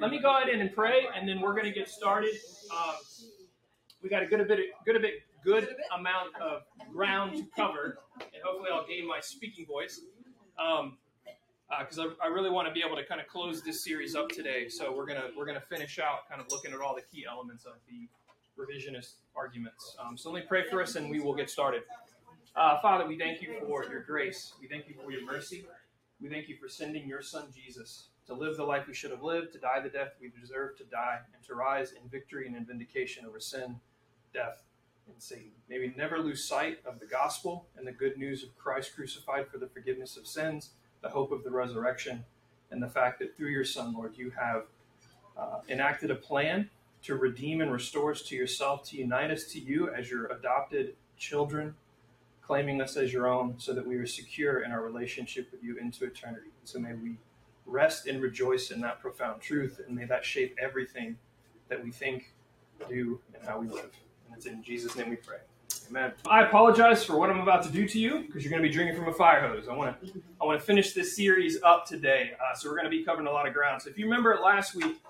let me go ahead and pray, and then we're going to get started. Um, we got a good a bit, good a bit, good amount of ground to cover, and hopefully I'll gain my speaking voice. Um, because uh, I, I, really want to be able to kind of close this series up today. So we're gonna we're gonna finish out kind of looking at all the key elements of the revisionist arguments. Um, so let me pray for us, and we will get started. Uh, Father, we thank you for your grace. We thank you for your mercy. We thank you for sending your Son Jesus to live the life we should have lived, to die the death we deserve to die, and to rise in victory and in vindication over sin, death, and Satan. May we never lose sight of the gospel and the good news of Christ crucified for the forgiveness of sins, the hope of the resurrection, and the fact that through your Son, Lord, you have uh, enacted a plan to redeem and restore us to yourself, to unite us to you as your adopted children, claiming us as your own, so that we are secure in our relationship with you into eternity. So may we rest and rejoice in that profound truth, and may that shape everything that we think, do, and how we live. And it's in Jesus' name we pray. Amen. I apologize for what I'm about to do to you because you're going to be drinking from a fire hose. I want to, I want to finish this series up today. Uh, so we're going to be covering a lot of ground. So if you remember last week,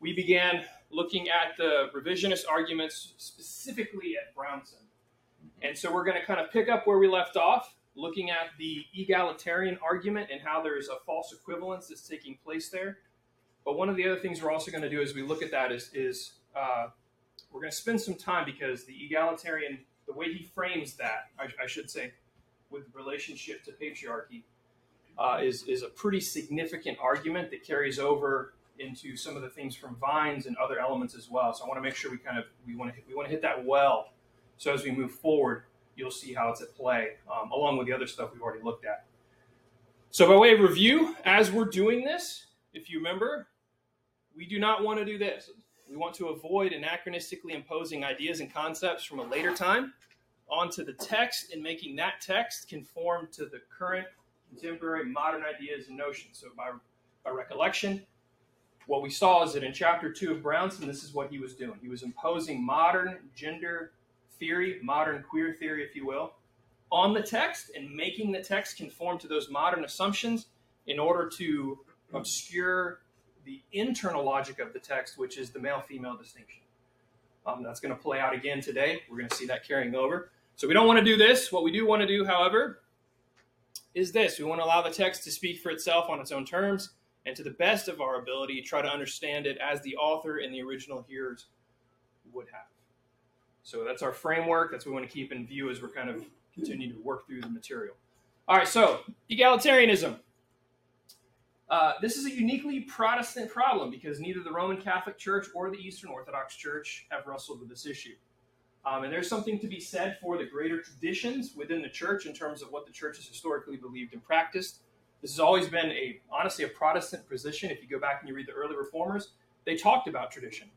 we began looking at the revisionist arguments specifically at Brownson. And so we're going to kind of pick up where we left off looking at the egalitarian argument and how there's a false equivalence that's taking place there. But one of the other things we're also going to do as we look at that is, is uh, we're going to spend some time because the egalitarian, the way he frames that, I, I should say, with relationship to patriarchy, uh, is, is a pretty significant argument that carries over into some of the things from Vines and other elements as well. So I want to make sure we kind of we want to we want to hit that well. So as we move forward, you'll see how it's at play, um, along with the other stuff we've already looked at. So, by way of review, as we're doing this, if you remember, we do not want to do this. We want to avoid anachronistically imposing ideas and concepts from a later time onto the text and making that text conform to the current, contemporary, modern ideas and notions. So, by, by recollection, what we saw is that in chapter two of Brownson, this is what he was doing. He was imposing modern gender theory, modern queer theory, if you will, on the text and making the text conform to those modern assumptions in order to obscure the internal logic of the text, which is the male female distinction. Um, that's going to play out again today. We're going to see that carrying over. So we don't want to do this. What we do want to do, however, is this we want to allow the text to speak for itself on its own terms and to the best of our ability try to understand it as the author and the original hearers would have. So that's our framework. That's what we want to keep in view as we're kind of continuing to work through the material. All right, so egalitarianism. Uh, this is a uniquely Protestant problem because neither the Roman Catholic Church or the Eastern Orthodox Church have wrestled with this issue. Um, and there's something to be said for the greater traditions within the church in terms of what the church has historically believed and practiced. This has always been a honestly a Protestant position. If you go back and you read the early reformers, they talked about tradition.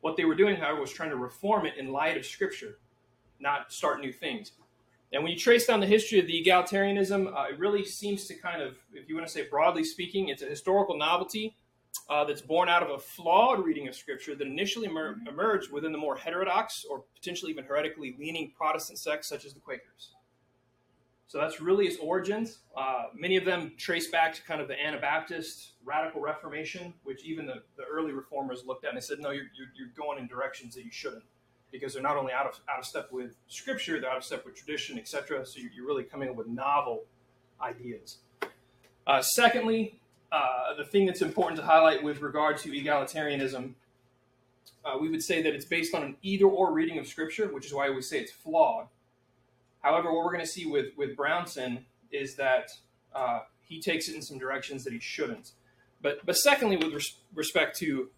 What they were doing, however, was trying to reform it in light of Scripture, not start new things. And when you trace down the history of the egalitarianism, uh, it really seems to kind of, if you want to say broadly speaking, it's a historical novelty uh, that's born out of a flawed reading of Scripture that initially emer- emerged within the more heterodox or potentially even heretically leaning Protestant sects such as the Quakers. So that's really its origins. Uh, many of them trace back to kind of the Anabaptist radical Reformation, which even the, the early reformers looked at and said, no, you're, you're, you're going in directions that you shouldn't because they're not only out of, out of step with Scripture, they're out of step with tradition, etc. So you're, you're really coming up with novel ideas. Uh, secondly, uh, the thing that's important to highlight with regard to egalitarianism, uh, we would say that it's based on an either or reading of Scripture, which is why we say it's flawed. However, what we're going to see with with Brownson is that uh, he takes it in some directions that he shouldn't. But but secondly, with res- respect to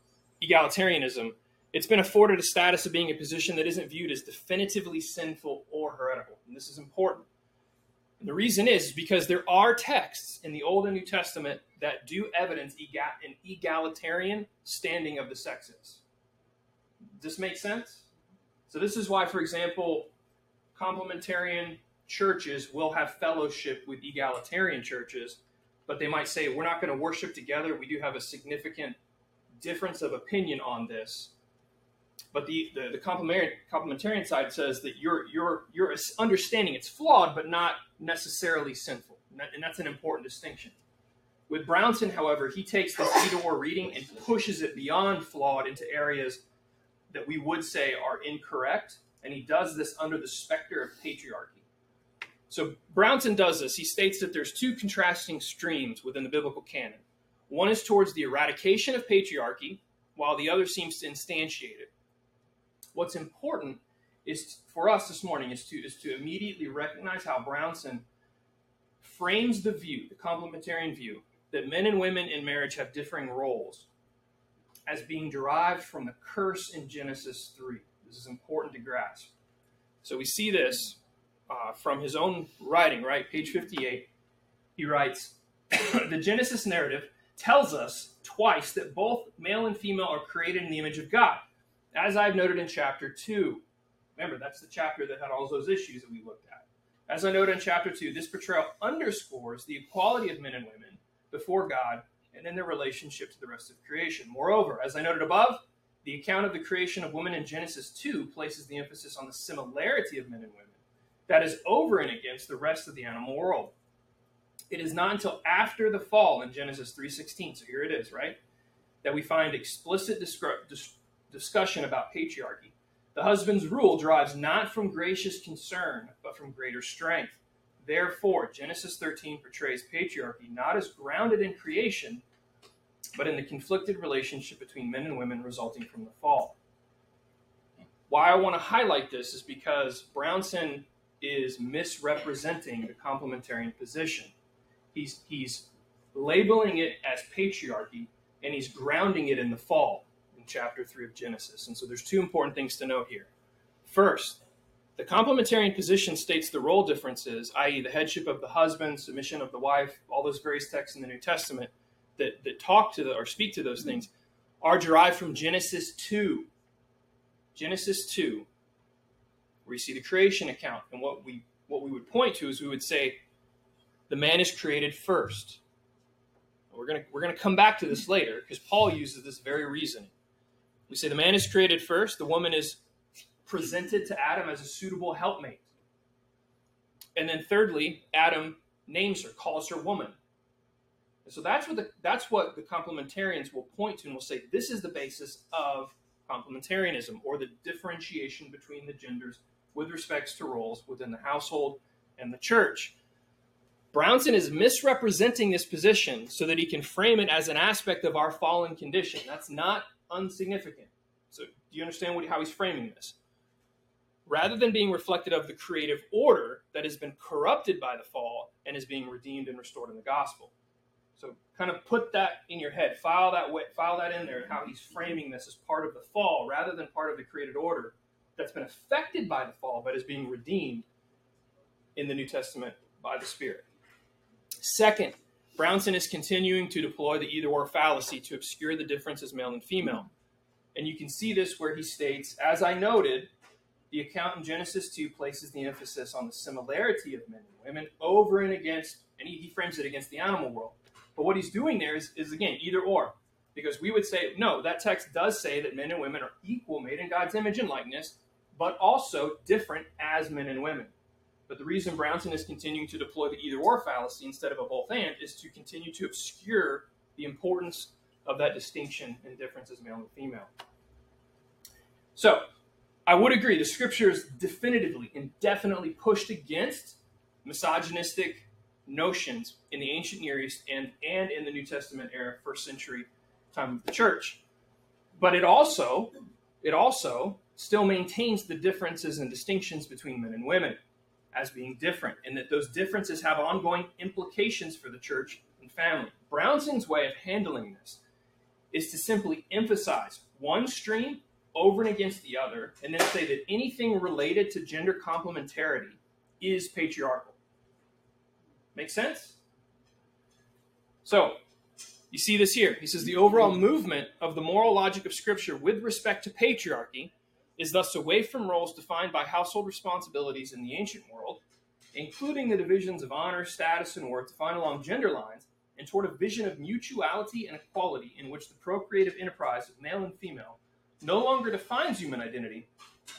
egalitarianism, it's been afforded a status of being a position that isn't viewed as definitively sinful or heretical, and this is important. And the reason is because there are texts in the Old and New Testament that do evidence an egalitarian standing of the sexes. Does this make sense? So this is why, for example, complementarian churches will have fellowship with egalitarian churches, but they might say, we're not going to worship together. We do have a significant difference of opinion on this. But the, the, the complementarian, side says that your, your, your understanding it's flawed, but not necessarily sinful. And, that's an important distinction. With Brownson, however, he takes this either reading and pushes it beyond flawed into areas that we would say are incorrect, and he does this under the specter of patriarchy. So Brownson does this. He states that there's two contrasting streams within the biblical canon. One is towards the eradication of patriarchy, while the other seems to instantiate it. What's important is for us this morning is to is to immediately recognize how Brownson frames the view, the complementarian view, that men and women in marriage have differing roles as being derived from the curse in Genesis 3. This is important to grasp. So we see this uh, from his own writing, right? Page 58. He writes The Genesis narrative tells us twice that both male and female are created in the image of God, as I've noted in chapter 2. Remember, that's the chapter that had all those issues that we looked at. As I noted in chapter 2, this portrayal underscores the equality of men and women before God and in their relationship to the rest of creation. Moreover, as I noted above, the account of the creation of woman in Genesis 2 places the emphasis on the similarity of men and women. That is over and against the rest of the animal world. It is not until after the fall in Genesis 3:16, so here it is, right? That we find explicit discru- dis- discussion about patriarchy. The husband's rule derives not from gracious concern, but from greater strength. Therefore, Genesis 13 portrays patriarchy not as grounded in creation, but in the conflicted relationship between men and women resulting from the fall. Why I want to highlight this is because Brownson is misrepresenting the complementarian position. He's, he's labeling it as patriarchy and he's grounding it in the fall in chapter 3 of Genesis. And so there's two important things to note here. First, the complementarian position states the role differences, i.e., the headship of the husband, submission of the wife, all those various texts in the New Testament that, that talk to the, or speak to those things, are derived from Genesis 2. Genesis 2, where you see the creation account. And what we what we would point to is we would say the man is created first. We're gonna we're gonna come back to this later because Paul uses this very reasoning. We say the man is created first, the woman is presented to Adam as a suitable helpmate. And then thirdly, Adam names her, calls her woman. So that's what the that's what the complementarians will point to and will say this is the basis of complementarianism or the differentiation between the genders with respects to roles within the household and the church. Brownson is misrepresenting this position so that he can frame it as an aspect of our fallen condition. That's not unsignificant. So, do you understand what, how he's framing this? rather than being reflected of the creative order that has been corrupted by the fall and is being redeemed and restored in the gospel. So kind of put that in your head, file that file that in there, how he's framing this as part of the fall rather than part of the created order that's been affected by the fall but is being redeemed in the New Testament by the Spirit. Second, Brownson is continuing to deploy the either or fallacy to obscure the differences male and female. And you can see this where he states, as I noted, the account in Genesis 2 places the emphasis on the similarity of men and women over and against, and he frames it against the animal world. But what he's doing there is, is, again, either or. Because we would say, no, that text does say that men and women are equal, made in God's image and likeness, but also different as men and women. But the reason Brownson is continuing to deploy the either or fallacy instead of a both and is to continue to obscure the importance of that distinction and difference as male and female. So, I would agree. The scriptures definitively and definitely pushed against misogynistic notions in the ancient Near East and, and in the New Testament era, first century time of the church. But it also, it also still maintains the differences and distinctions between men and women as being different, and that those differences have ongoing implications for the church and family. Brownson's way of handling this is to simply emphasize one stream over and against the other, and then say that anything related to gender complementarity is patriarchal. Make sense? So, you see this here. He says the overall movement of the moral logic of Scripture with respect to patriarchy is thus away from roles defined by household responsibilities in the ancient world, including the divisions of honor, status, and worth defined along gender lines, and toward a vision of mutuality and equality in which the procreative enterprise of male and female no longer defines human identity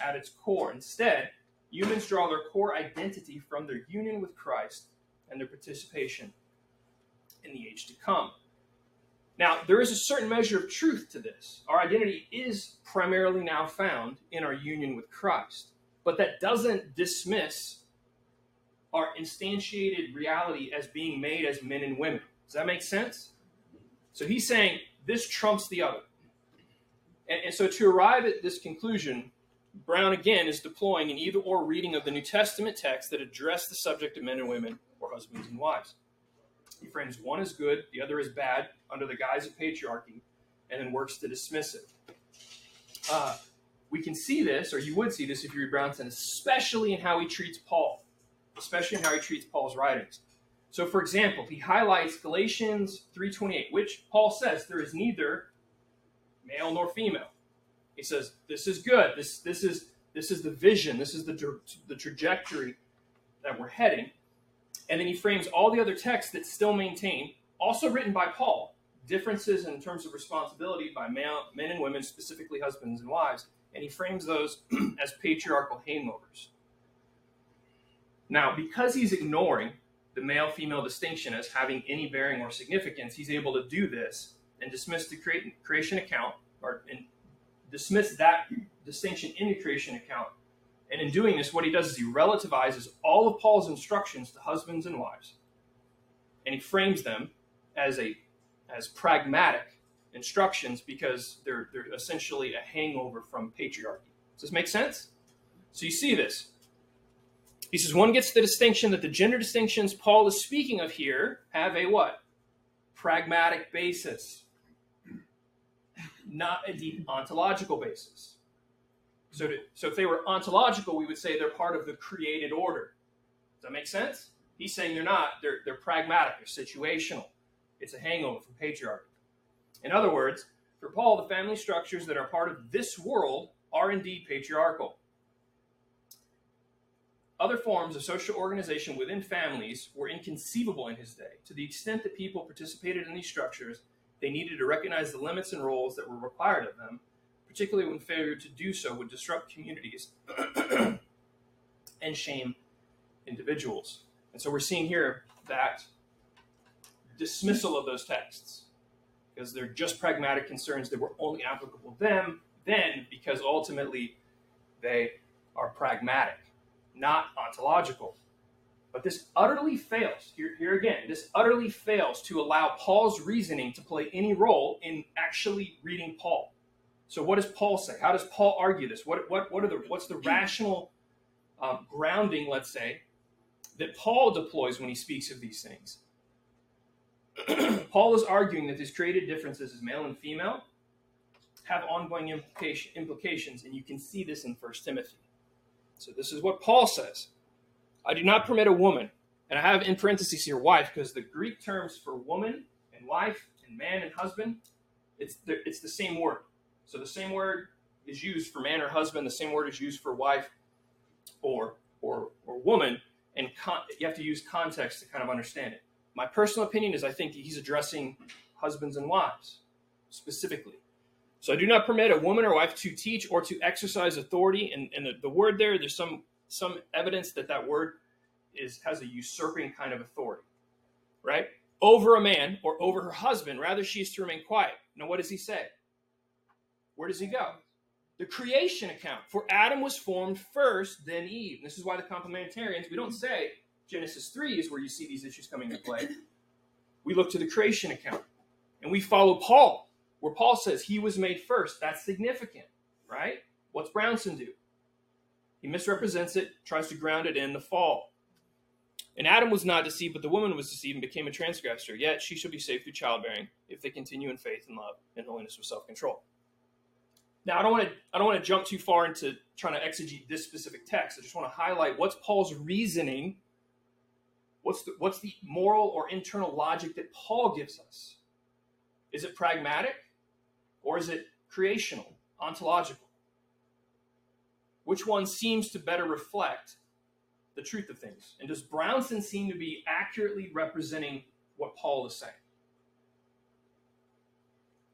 at its core. Instead, humans draw their core identity from their union with Christ and their participation in the age to come. Now, there is a certain measure of truth to this. Our identity is primarily now found in our union with Christ, but that doesn't dismiss our instantiated reality as being made as men and women. Does that make sense? So he's saying this trumps the other. And, and so to arrive at this conclusion, Brown again is deploying an either or reading of the New Testament text that address the subject of men and women or husbands and wives. He frames one as good, the other as bad, under the guise of patriarchy, and then works to dismiss it. Uh, we can see this, or you would see this if you read Brownson, especially in how he treats Paul, especially in how he treats Paul's writings. So, for example, he highlights Galatians 3:28, which Paul says there is neither male nor female. He says this is good. This this is this is the vision. This is the the trajectory that we're heading. And then he frames all the other texts that still maintain, also written by Paul, differences in terms of responsibility by men and women, specifically husbands and wives, and he frames those as patriarchal hangovers. Now, because he's ignoring the male female distinction as having any bearing or significance, he's able to do this and dismiss the creation account or dismiss that distinction in the creation account and in doing this, what he does is he relativizes all of Paul's instructions to husbands and wives, and he frames them as a as pragmatic instructions because they're they're essentially a hangover from patriarchy. Does this make sense? So you see this. He says one gets the distinction that the gender distinctions Paul is speaking of here have a what? Pragmatic basis, not a deep ontological basis. So, to, so if they were ontological, we would say they're part of the created order. Does that make sense? He's saying they're not. They're, they're pragmatic. They're situational. It's a hangover from patriarchy. In other words, for Paul, the family structures that are part of this world are indeed patriarchal. Other forms of social organization within families were inconceivable in his day. To the extent that people participated in these structures, they needed to recognize the limits and roles that were required of them particularly when failure to do so would disrupt communities and shame individuals. And so we're seeing here that dismissal of those texts because they're just pragmatic concerns that were only applicable to them then because ultimately they are pragmatic, not ontological. But this utterly fails, here, here again, this utterly fails to allow Paul's reasoning to play any role in actually reading Paul. So what does Paul say? How does Paul argue this? What what what are the what's the rational um, grounding, let's say, that Paul deploys when he speaks of these things? Paul is arguing that these created differences as male and female have ongoing implication, implications, and you can see this in First Timothy. So this is what Paul says: I do not permit a woman, and I have in parentheses here wife, because the Greek terms for woman and wife and man and husband, it's the, it's the same word. So the same word is used for man or husband, the same word is used for wife or or or woman, and con- you have to use context to kind of understand it. My personal opinion is I think he's addressing husbands and wives specifically. So I do not permit a woman or wife to teach or to exercise authority. And, and the, the word there, there's some some evidence that that word is has a usurping kind of authority, right? Over a man or over her husband. Rather, she is to remain quiet. Now, what does he say? Where does he go? The creation account. For Adam was formed first, then Eve. And this is why the complementarians, we don't say Genesis 3 is where you see these issues coming into play. We look to the creation account. And we follow Paul, where Paul says he was made first. That's significant, right? What's Brownson do? He misrepresents it, tries to ground it in the fall. And Adam was not deceived, but the woman was deceived and became a transgressor. Yet she shall be saved through childbearing if they continue in faith and love and holiness with self control. Now, I don't want to I don't want to jump too far into trying to exegete this specific text. I just want to highlight what's Paul's reasoning. What's the, what's the moral or internal logic that Paul gives us? Is it pragmatic or is it creational, ontological? Which one seems to better reflect the truth of things? And does Brownson seem to be accurately representing what Paul is saying?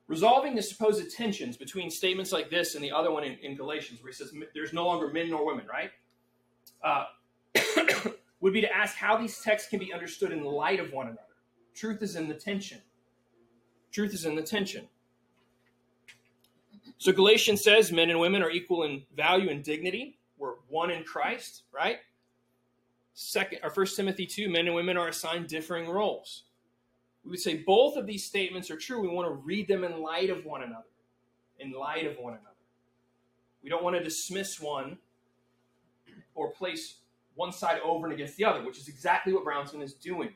Resolving the supposed tensions between statements like this and the other one in, in Galatians, where he says there's no longer men nor women, right? Uh, would be to ask how these texts can be understood in light of one another. Truth is in the tension. Truth is in the tension. So Galatians says men and women are equal in value and dignity. We're one in Christ, right? Second, or First Timothy 2, men and women are assigned differing roles. We would say both of these statements are true. We want to read them in light of one another. In light of one another. We don't want to dismiss one or place one side over and against the other, which is exactly what Brownson is doing.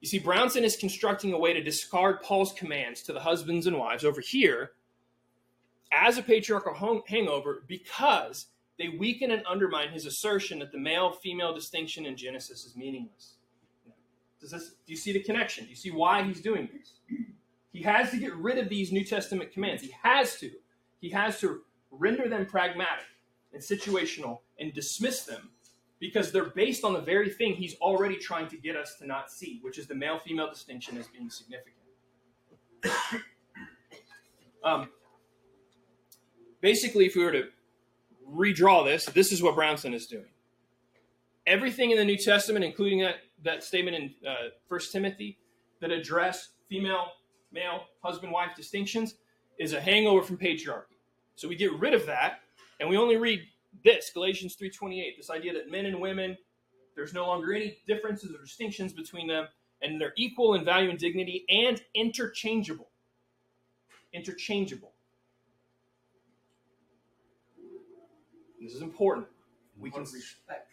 You see, Brownson is constructing a way to discard Paul's commands to the husbands and wives over here as a patriarchal hangover because they weaken and undermine his assertion that the male female distinction in Genesis is meaningless. Does this, do you see the connection? Do you see why he's doing this? He has to get rid of these New Testament commands. He has to. He has to render them pragmatic and situational and dismiss them because they're based on the very thing he's already trying to get us to not see, which is the male female distinction as being significant. um, basically, if we were to redraw this, this is what Brownson is doing. Everything in the New Testament, including that, that statement in uh, 1 Timothy that address female, male, husband, wife distinctions, is a hangover from patriarchy. So we get rid of that, and we only read this, Galatians 3.28, this idea that men and women, there's no longer any differences or distinctions between them, and they're equal in value and dignity and interchangeable. Interchangeable. This is important. We can respect.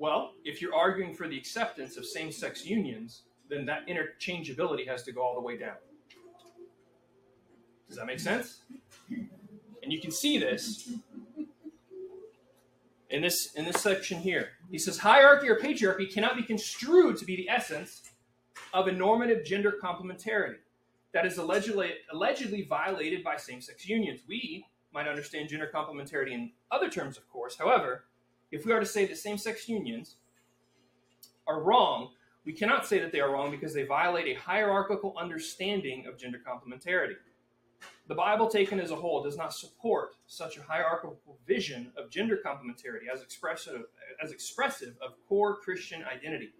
Well, if you're arguing for the acceptance of same-sex unions, then that interchangeability has to go all the way down. Does that make sense? And you can see this in this in this section here. He says hierarchy or patriarchy cannot be construed to be the essence of a normative gender complementarity that is allegedly allegedly violated by same-sex unions. We might understand gender complementarity in other terms, of course. However, if we are to say that same sex unions are wrong, we cannot say that they are wrong because they violate a hierarchical understanding of gender complementarity. The Bible, taken as a whole, does not support such a hierarchical vision of gender complementarity as expressive, as expressive of core Christian identity.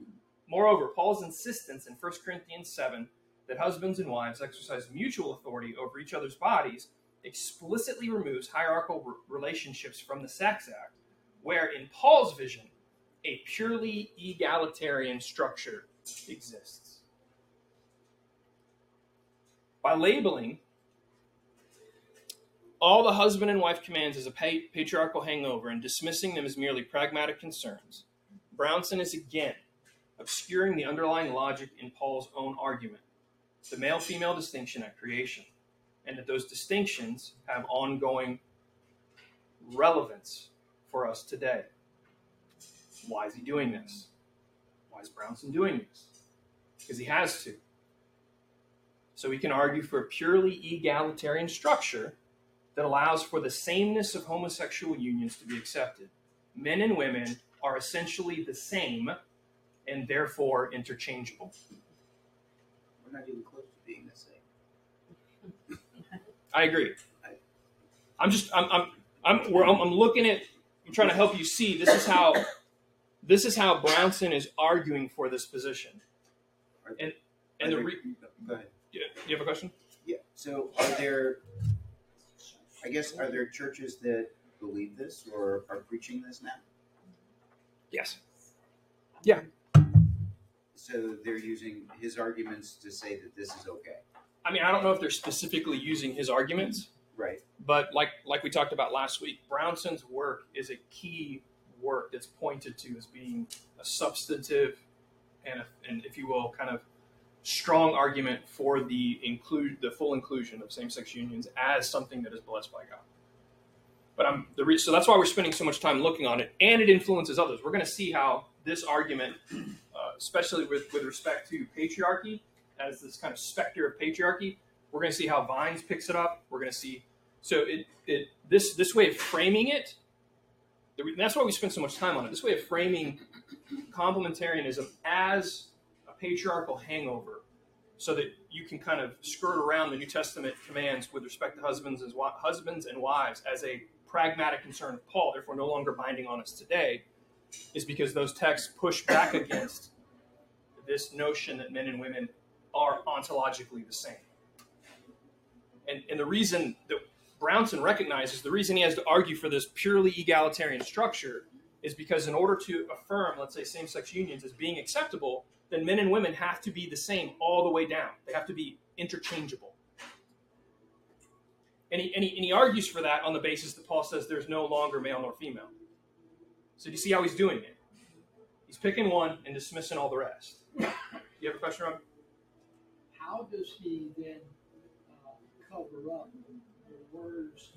Moreover, Paul's insistence in 1 Corinthians 7 that husbands and wives exercise mutual authority over each other's bodies explicitly removes hierarchical relationships from the Sex Act, where in Paul's vision, a purely egalitarian structure exists. By labeling all the husband and wife commands as a patriarchal hangover and dismissing them as merely pragmatic concerns, Brownson is again obscuring the underlying logic in Paul's own argument the male female distinction at creation and that those distinctions have ongoing relevance for us today. Why is he doing this? Why is Brownson doing this? Because he has to. So we can argue for a purely egalitarian structure that allows for the sameness of homosexual unions to be accepted. Men and women are essentially the same and therefore interchangeable. We're not even close to being the same. I agree. I'm just I'm I'm I'm, I'm, I'm looking at I'm trying to help you see this is how this is how Brownson is arguing for this position. And and the re- go ahead. Yeah, you have a question? Yeah. So are there? I guess are there churches that believe this or are preaching this now? Yes. Yeah. So they're using his arguments to say that this is okay. I mean, I don't know if they're specifically using his arguments, right? But like like we talked about last week, Brownson's work is a key work that's pointed to as being a substantive and, a, and if you will, kind of strong argument for the include the full inclusion of same-sex unions as something that is blessed by God. But I'm the re- so that's why we're spending so much time looking on it, and it influences others. We're going to see how this argument, uh, especially with with respect to patriarchy, as this kind of specter of patriarchy. We're going to see how Vines picks it up. We're going to see so it, it this this way of framing it. That's why we spend so much time on it. This way of framing complementarianism as a patriarchal hangover, so that you can kind of skirt around the New Testament commands with respect to husbands as husbands and wives as a pragmatic concern of Paul, therefore no longer binding on us today, is because those texts push back against this notion that men and women are ontologically the same. And, and the reason that Brownson recognizes, the reason he has to argue for this purely egalitarian structure is because in order to affirm, let's say, same sex unions as being acceptable, then men and women have to be the same all the way down. They have to be interchangeable. And he, and he, and he argues for that on the basis that Paul says there's no longer male nor female. So do you see how he's doing it? He's picking one and dismissing all the rest. You have a question, Rob? How does he then uh, cover up words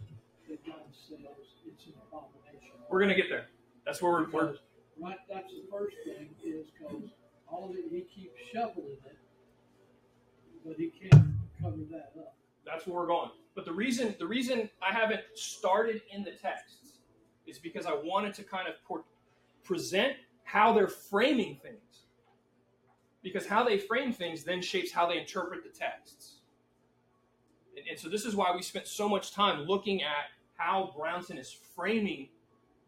that God says it's an abomination? We're going to get there. That's where we're, we're right, that's the first thing is because all of it, he keeps shoveling it, but he can't cover that up. that's where we're going. But the reason the reason I haven't started in the texts is because I wanted to kind of por- present how they're framing things. Because how they frame things then shapes how they interpret the texts. And, and so this is why we spent so much time looking at how Brownson is framing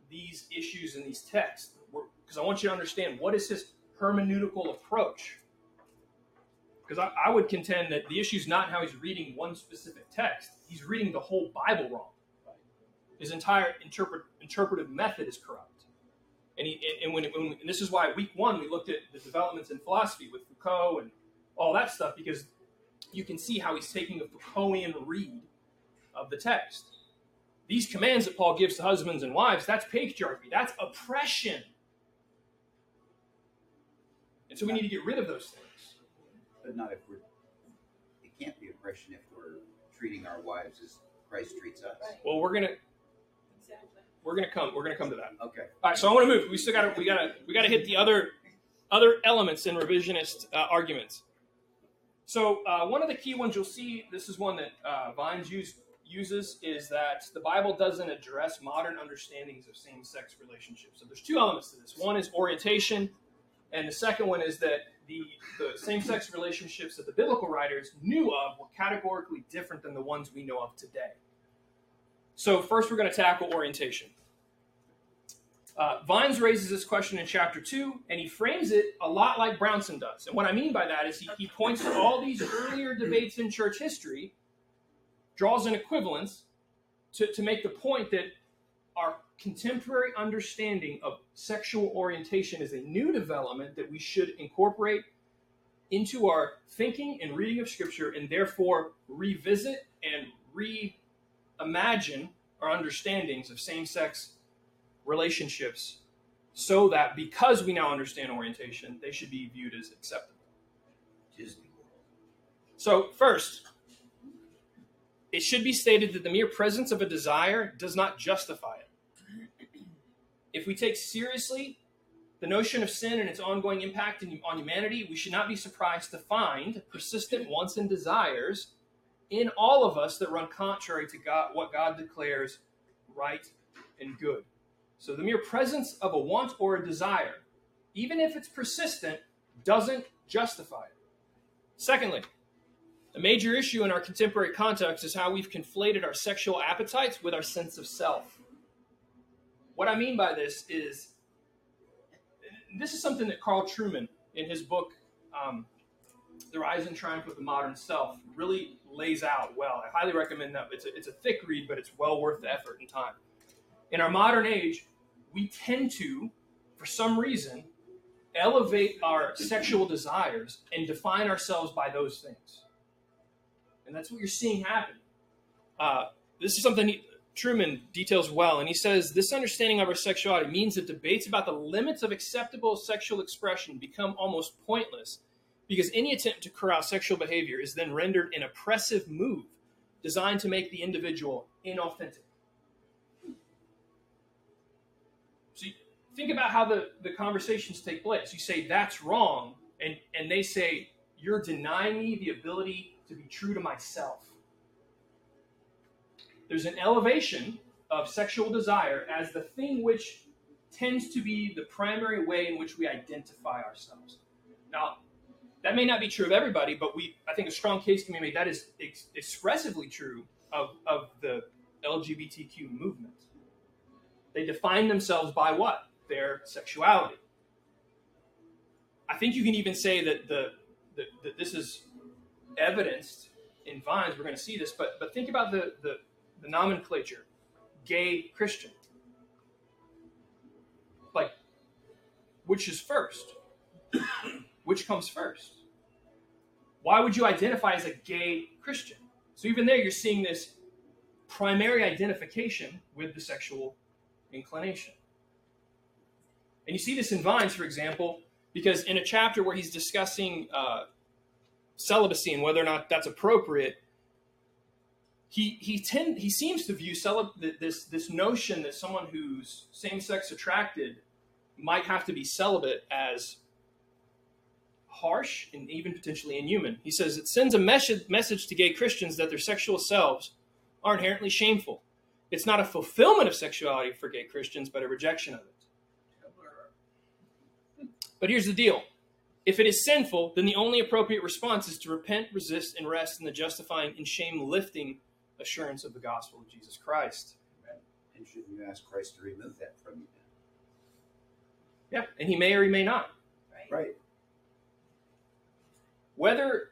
these issues in these texts. Because I want you to understand what is his hermeneutical approach. Because I, I would contend that the issue is not how he's reading one specific text. He's reading the whole Bible wrong. His entire interpret, interpretive method is corrupt. And, he, and, when, when, and this is why week one we looked at the developments in philosophy with Foucault and all that stuff because you can see how he's taking a Foucaultian read of the text. These commands that Paul gives to husbands and wives, that's patriarchy, that's oppression. And so we need to get rid of those things. But not if we're, it can't be oppression if we're treating our wives as Christ treats us. Well, we're gonna we're gonna come we're gonna come to that. Okay. All right, so I want to move. We still got to we got to we got to hit the other other elements in revisionist uh, arguments. So uh, one of the key ones you'll see, this is one that uh, Vines use, uses, is that the Bible doesn't address modern understandings of same-sex relationships. So there's two elements to this. One is orientation, and the second one is that the, the same-sex relationships that the biblical writers knew of were categorically different than the ones we know of today. So first, we're going to tackle orientation. Uh, Vines raises this question in chapter 2, and he frames it a lot like Brownson does. And what I mean by that is he, he points to all these earlier debates in church history, draws an equivalence to, to make the point that our contemporary understanding of sexual orientation is a new development that we should incorporate into our thinking and reading of Scripture, and therefore revisit and reimagine our understandings of same sex relationships so that because we now understand orientation, they should be viewed as acceptable. Disney World. So, first, it should be stated that the mere presence of a desire does not justify it. If we take seriously the notion of sin and its ongoing impact in, on humanity, we should not be surprised to find persistent wants and desires in all of us that run contrary to God, what God declares right and good. So the mere presence of a want or a desire, even if it's persistent, doesn't justify it. Secondly, a major issue in our contemporary context is how we've conflated our sexual appetites with our sense of self. What I mean by this is this is something that Carl Trueman, in his book, um, The Rise and Triumph of the Modern Self, really lays out well. I highly recommend that. It's a, it's a thick read, but it's well worth the effort and time. In our modern age, we tend to, for some reason, elevate our sexual desires and define ourselves by those things. And that's what you're seeing happen. Uh, this is something he, Trueman details well, and he says this understanding of our sexuality means that debates about the limits of acceptable sexual expression become almost pointless because any attempt to corral sexual behavior is then rendered an oppressive move designed to make the individual inauthentic. So you think about how the, the conversations take place. You say, that's wrong, and, and they say, you're denying me the ability to be true to myself. There's an elevation of sexual desire as the thing which tends to be the primary way in which we identify ourselves. Now, that may not be true of everybody, but we I think a strong case can be made that is ex- expressively true of, of the LGBTQ movement. They define themselves by what? Their sexuality. I think you can even say that the that, this is evidenced in Vines. We're going to see this, but but think about the the, the nomenclature, gay Christian. Like, which is first? which comes first? Why would you identify as a gay Christian? So even there, you're seeing this primary identification with the sexual inclination. And you see this in Vines, for example, because in a chapter where he's discussing uh, celibacy and whether or not that's appropriate, he he tend he seems to view celib- this this notion that someone who's same sex attracted might have to be celibate as harsh and even potentially inhuman. He says it sends a message message to gay Christians that their sexual selves are inherently shameful. It's not a fulfillment of sexuality for gay Christians, but a rejection of it. But here's the deal if it is sinful, then the only appropriate response is to repent, resist, and rest in the justifying and shame lifting assurance of the gospel of Jesus Christ. And shouldn't you ask Christ to remove that from you? Yeah, and he may or he may not. Right. Whether,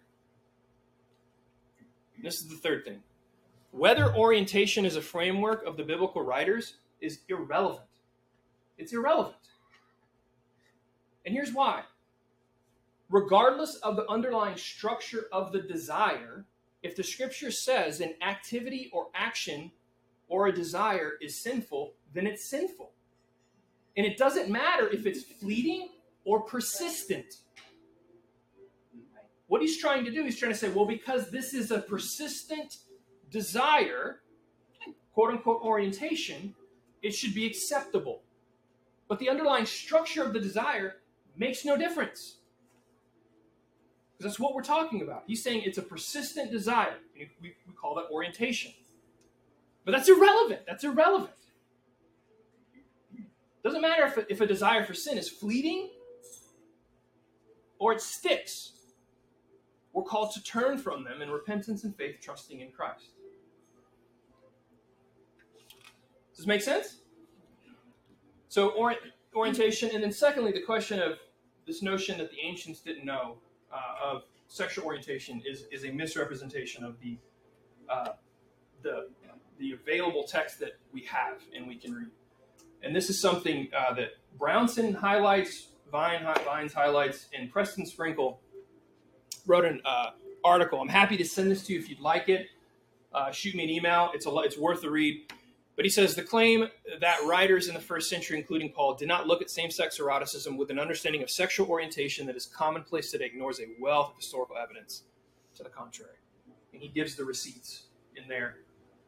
this is the third thing, whether orientation is a framework of the biblical writers is irrelevant. It's irrelevant. And here's why. Regardless of the underlying structure of the desire, if the scripture says an activity or action or a desire is sinful, then it's sinful. And it doesn't matter if it's fleeting or persistent. What he's trying to do, he's trying to say, well, because this is a persistent desire, quote unquote orientation, it should be acceptable. But the underlying structure of the desire makes no difference. Because that's what we're talking about. He's saying it's a persistent desire. We, we call that orientation. But that's irrelevant. That's irrelevant. Doesn't matter if a, if a desire for sin is fleeting or it sticks. We're called to turn from them in repentance and faith, trusting in Christ. Does this make sense? So, orient, orientation, and then secondly, the question of this notion that the ancients didn't know uh, of sexual orientation is, is a misrepresentation of the, uh, the, the available text that we have and we can read. And this is something uh, that Brownson highlights, Vine, Vines highlights, and Preston Sprinkle wrote an uh, article. I'm happy to send this to you if you'd like it. Uh, shoot me an email. It's a it's worth a read. But he says the claim that writers in the first century, including Paul, did not look at same-sex eroticism with an understanding of sexual orientation that is commonplace today ignores a wealth of historical evidence to the contrary. And he gives the receipts in there,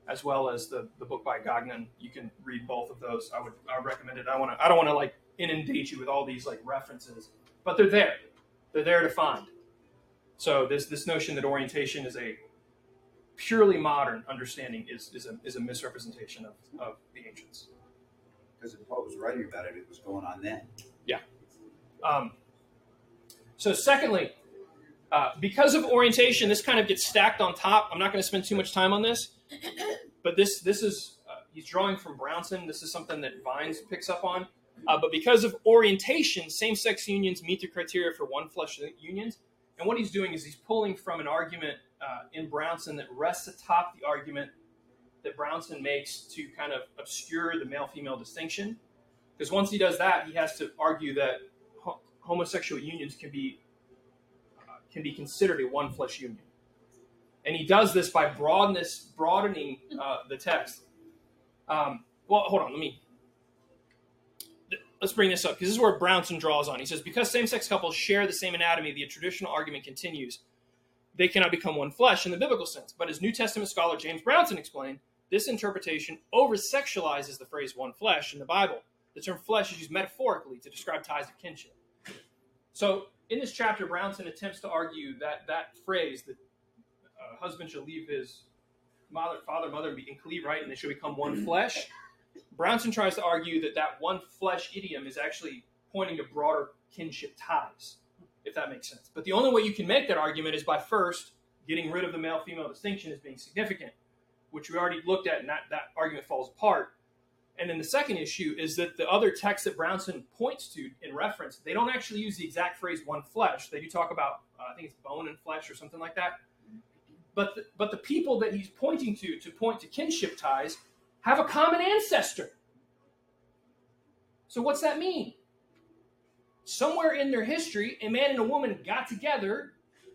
as well as the, the book by Gagnon. You can read both of those. I would I would recommend it. I want to I don't want to like inundate you with all these like references, but they're there. They're there to find. So this this notion that orientation is a purely modern understanding is, is, a, is a misrepresentation of, of the ancients. Because if Paul was writing about it, it was going on then. Yeah. Um, so secondly, uh, because of orientation, this kind of gets stacked on top. I'm not going to spend too much time on this, but this this is uh, he's drawing from Brownson. This is something that Vines picks up on. Uh, but because of orientation, same-sex unions meet the criteria for one flesh unions. And what he's doing is he's pulling from an argument uh, in Brownson that rests atop the argument that Brownson makes to kind of obscure the male female distinction. Because once he does that, he has to argue that ho- homosexual unions can be uh, can be considered a one flesh union, and he does this by broadness broadening uh, the text. Um, well, hold on, let me let's bring this up because this is where Brownson draws on. He says because same-sex couples share the same anatomy, the traditional argument continues they cannot become one flesh in the biblical sense. But as New Testament scholar James Brownson explained, this interpretation over sexualizes the phrase one flesh in the Bible. The term flesh is used metaphorically to describe ties of kinship. So, in this chapter, Brownson attempts to argue that that phrase, that a husband shall leave his mother, father, mother, and cleave, right, and they shall become one flesh. Brownson tries to argue that that one flesh idiom is actually pointing to broader kinship ties if that makes sense. But the only way you can make that argument is by first getting rid of the male female distinction as being significant, which we already looked at, and that, that argument falls apart. And then the second issue is that the other text that Brownson points to in reference, they don't actually use the exact phrase one flesh. They do talk about, uh, I think it's bone and flesh or something like that. But the, but the people that he's pointing to, to point to kinship ties, have a common ancestor. So what's that mean? Somewhere in their history, a man and a woman got together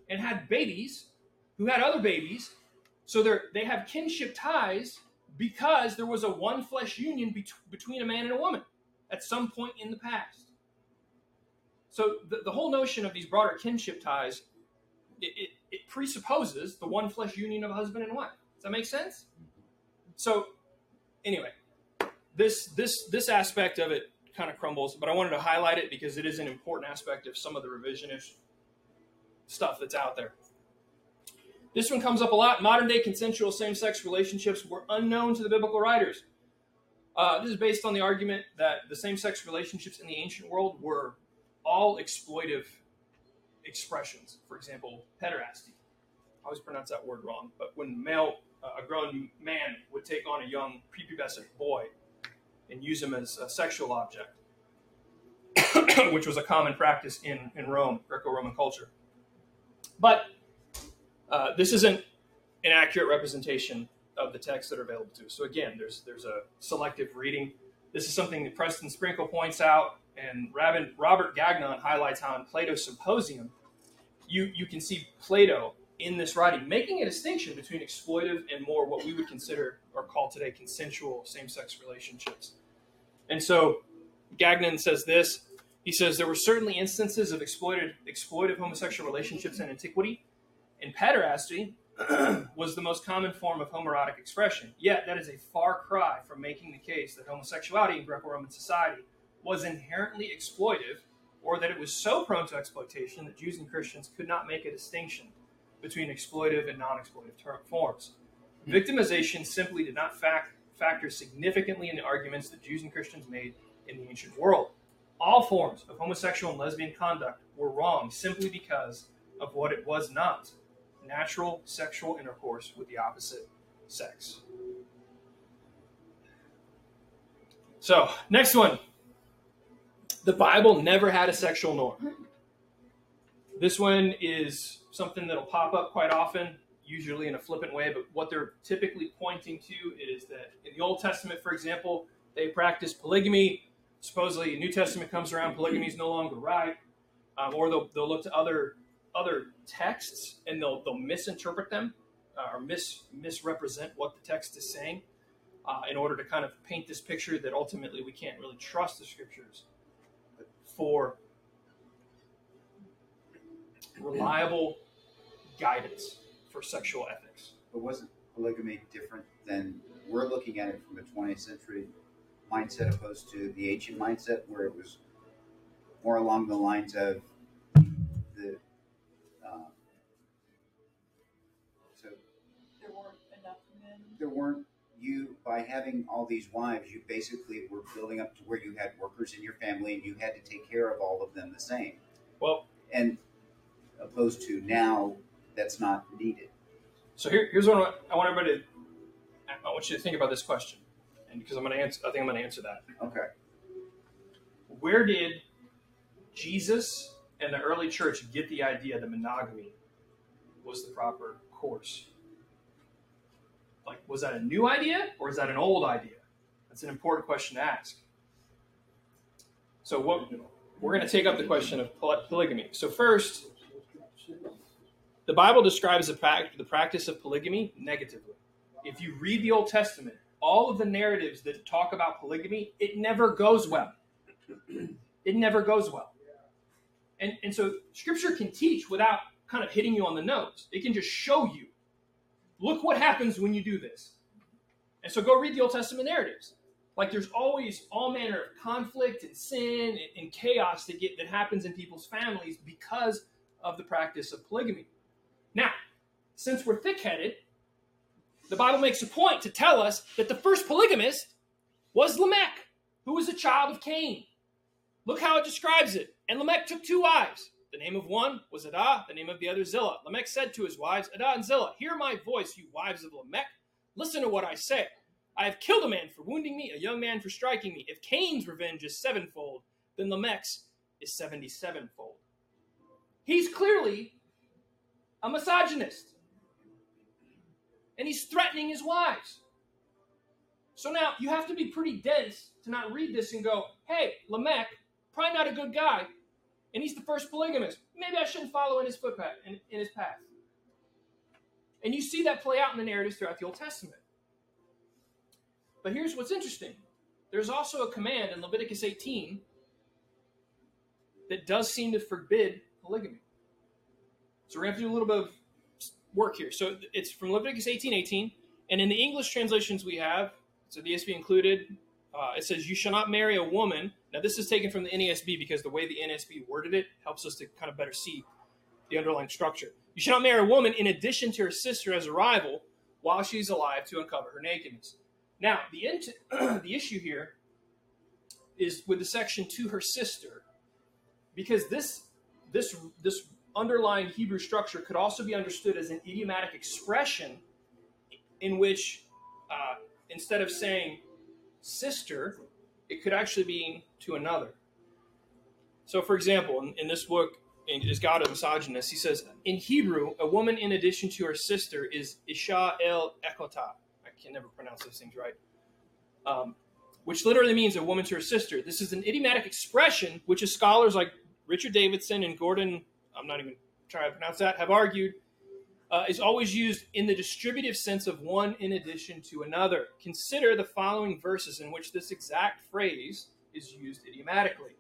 and had babies who had other babies. So they have kinship ties because there was a one flesh union be- between a man and a woman at some point in the past. So the, the whole notion of these broader kinship ties, it, it, it presupposes the one flesh union of a husband and wife. Does that make sense? So anyway, this this this aspect of it kind of crumbles, but I wanted to highlight it because it is an important aspect of some of the revisionist stuff that's out there. This one comes up a lot. Modern day consensual same sex relationships were unknown to the biblical writers. Uh, this is based on the argument that the same sex relationships in the ancient world were all exploitive expressions. For example, pederasty. I always pronounce that word wrong, but when male, a grown man would take on a young prepubescent boy and use him as a sexual object, which was a common practice in, in Rome, Greco Roman culture. But uh, this isn't an accurate representation of the texts that are available to us. So again, there's there's a selective reading. This is something that Preston Sprinkle points out, and Robert Gagnon highlights how in Plato's Symposium, you you can see Plato in this writing making a distinction between exploitive and more what we would consider or call today consensual same-sex relationships. And so Gagnon says this. He says there were certainly instances of exploited exploitive homosexual relationships in antiquity, and pederasty was the most common form of homoerotic expression. Yet, that is a far cry from making the case that homosexuality in Greco Roman society was inherently exploitive or that it was so prone to exploitation that Jews and Christians could not make a distinction between exploitive and non exploitive forms. Hmm. Victimization simply did not fact, factor significantly in the arguments that Jews and Christians made in the ancient world. All forms of homosexual and lesbian conduct were wrong simply because of what it was not natural sexual intercourse with the opposite sex. So, next one. The Bible never had a sexual norm. Hmm. This one is something that'll pop up quite often, usually in a flippant way, but what they're typically pointing to is that in the Old Testament, for example, they practice polygamy. Supposedly, New Testament comes around, polygamy is no longer right. Um, or they'll, they'll look to other other texts and they'll they'll misinterpret them uh, or mis misrepresent what the text is saying uh, in order to kind of paint this picture that ultimately we can't really trust the scriptures for reliable guidance for sexual ethics. But wasn't polygamy different than we're looking at it from a 20th century mindset opposed to the ancient mindset where it was more along the lines of the uh, so There weren't enough men. there weren't you by having all these wives you basically were building up to where you had workers in your family and you had to take care of all of them the same Well, and opposed to now that's not needed so here, here's what I want, everybody to. I want you to think about this question, and because I'm going to answer, I think I'm going to answer that. okay Where did Jesus and the early church get the idea that monogamy was the proper course? Like, was that a new idea or is that an old idea? That's an important question to ask. So, what we're going to take up the question of poly- polygamy. So, first, the Bible describes the, prac- the practice of polygamy negatively. If you read the Old Testament, all of the narratives that talk about polygamy, it never goes well. It never goes well. And, and so scripture can teach without kind of hitting you on the nose. It can just show you. Look what happens when you do this. And so go read the Old Testament narratives. Like there's always all manner of conflict and sin and, and chaos that get that happens in people's families because of the practice of polygamy. Now, since we're thick-headed, the Bible makes a point to tell us that the first polygamist was Lamech, who was a child of Cain. Look how it describes it. And Lamech took two wives. The name of one was Adah, the name of the other Zillah. Lamech said to his wives, Adah and Zillah, Hear my voice, you wives of Lamech. Listen to what I say. I have killed a man for wounding me, a young man for striking me. If Cain's revenge is sevenfold, then Lamech's is 77 fold. He's clearly a misogynist. And he's threatening his wives. So now you have to be pretty dense to not read this and go, hey, Lamech, probably not a good guy, and he's the first polygamist. Maybe I shouldn't follow in his footpath, in, in his path. And you see that play out in the narratives throughout the Old Testament. But here's what's interesting there's also a command in Leviticus 18 that does seem to forbid polygamy. So we're going to have to do a little bit of work here. So it's from Leviticus 18 18. And in the English translations we have, so the ESV included, uh, it says, You shall not marry a woman. Now, this is taken from the NASB because the way the NASB worded it helps us to kind of better see the underlying structure. You shall not marry a woman in addition to her sister as a rival while she's alive to uncover her nakedness. Now, the, int- the issue here is with the section to her sister, because this this this underlying Hebrew structure could also be understood as an idiomatic expression in which uh, instead of saying sister, it could actually mean to another. So, for example, in, in this book, in, is God a misogynist? He says, in Hebrew, a woman in addition to her sister is Isha el Ekota. I can never pronounce those things right. Um, which literally means a woman to her sister. This is an idiomatic expression, which is scholars like Richard Davidson and Gordon, I'm not even trying to pronounce that, have argued uh, is always used in the distributive sense of one in addition to another. Consider the following verses in which this exact phrase is used idiomatically.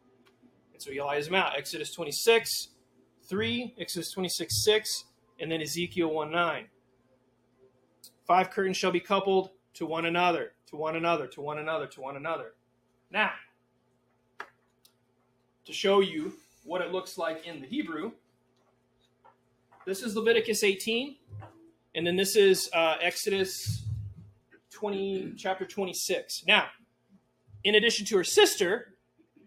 And so he lies them out Exodus 26, 3, Exodus 26, 6, and then Ezekiel 1, 9. Five curtains shall be coupled to one another, to one another, to one another, to one another. Now, to show you what it looks like in the Hebrew, this is Leviticus 18, and then this is uh, Exodus 20, chapter 26. Now, in addition to her sister,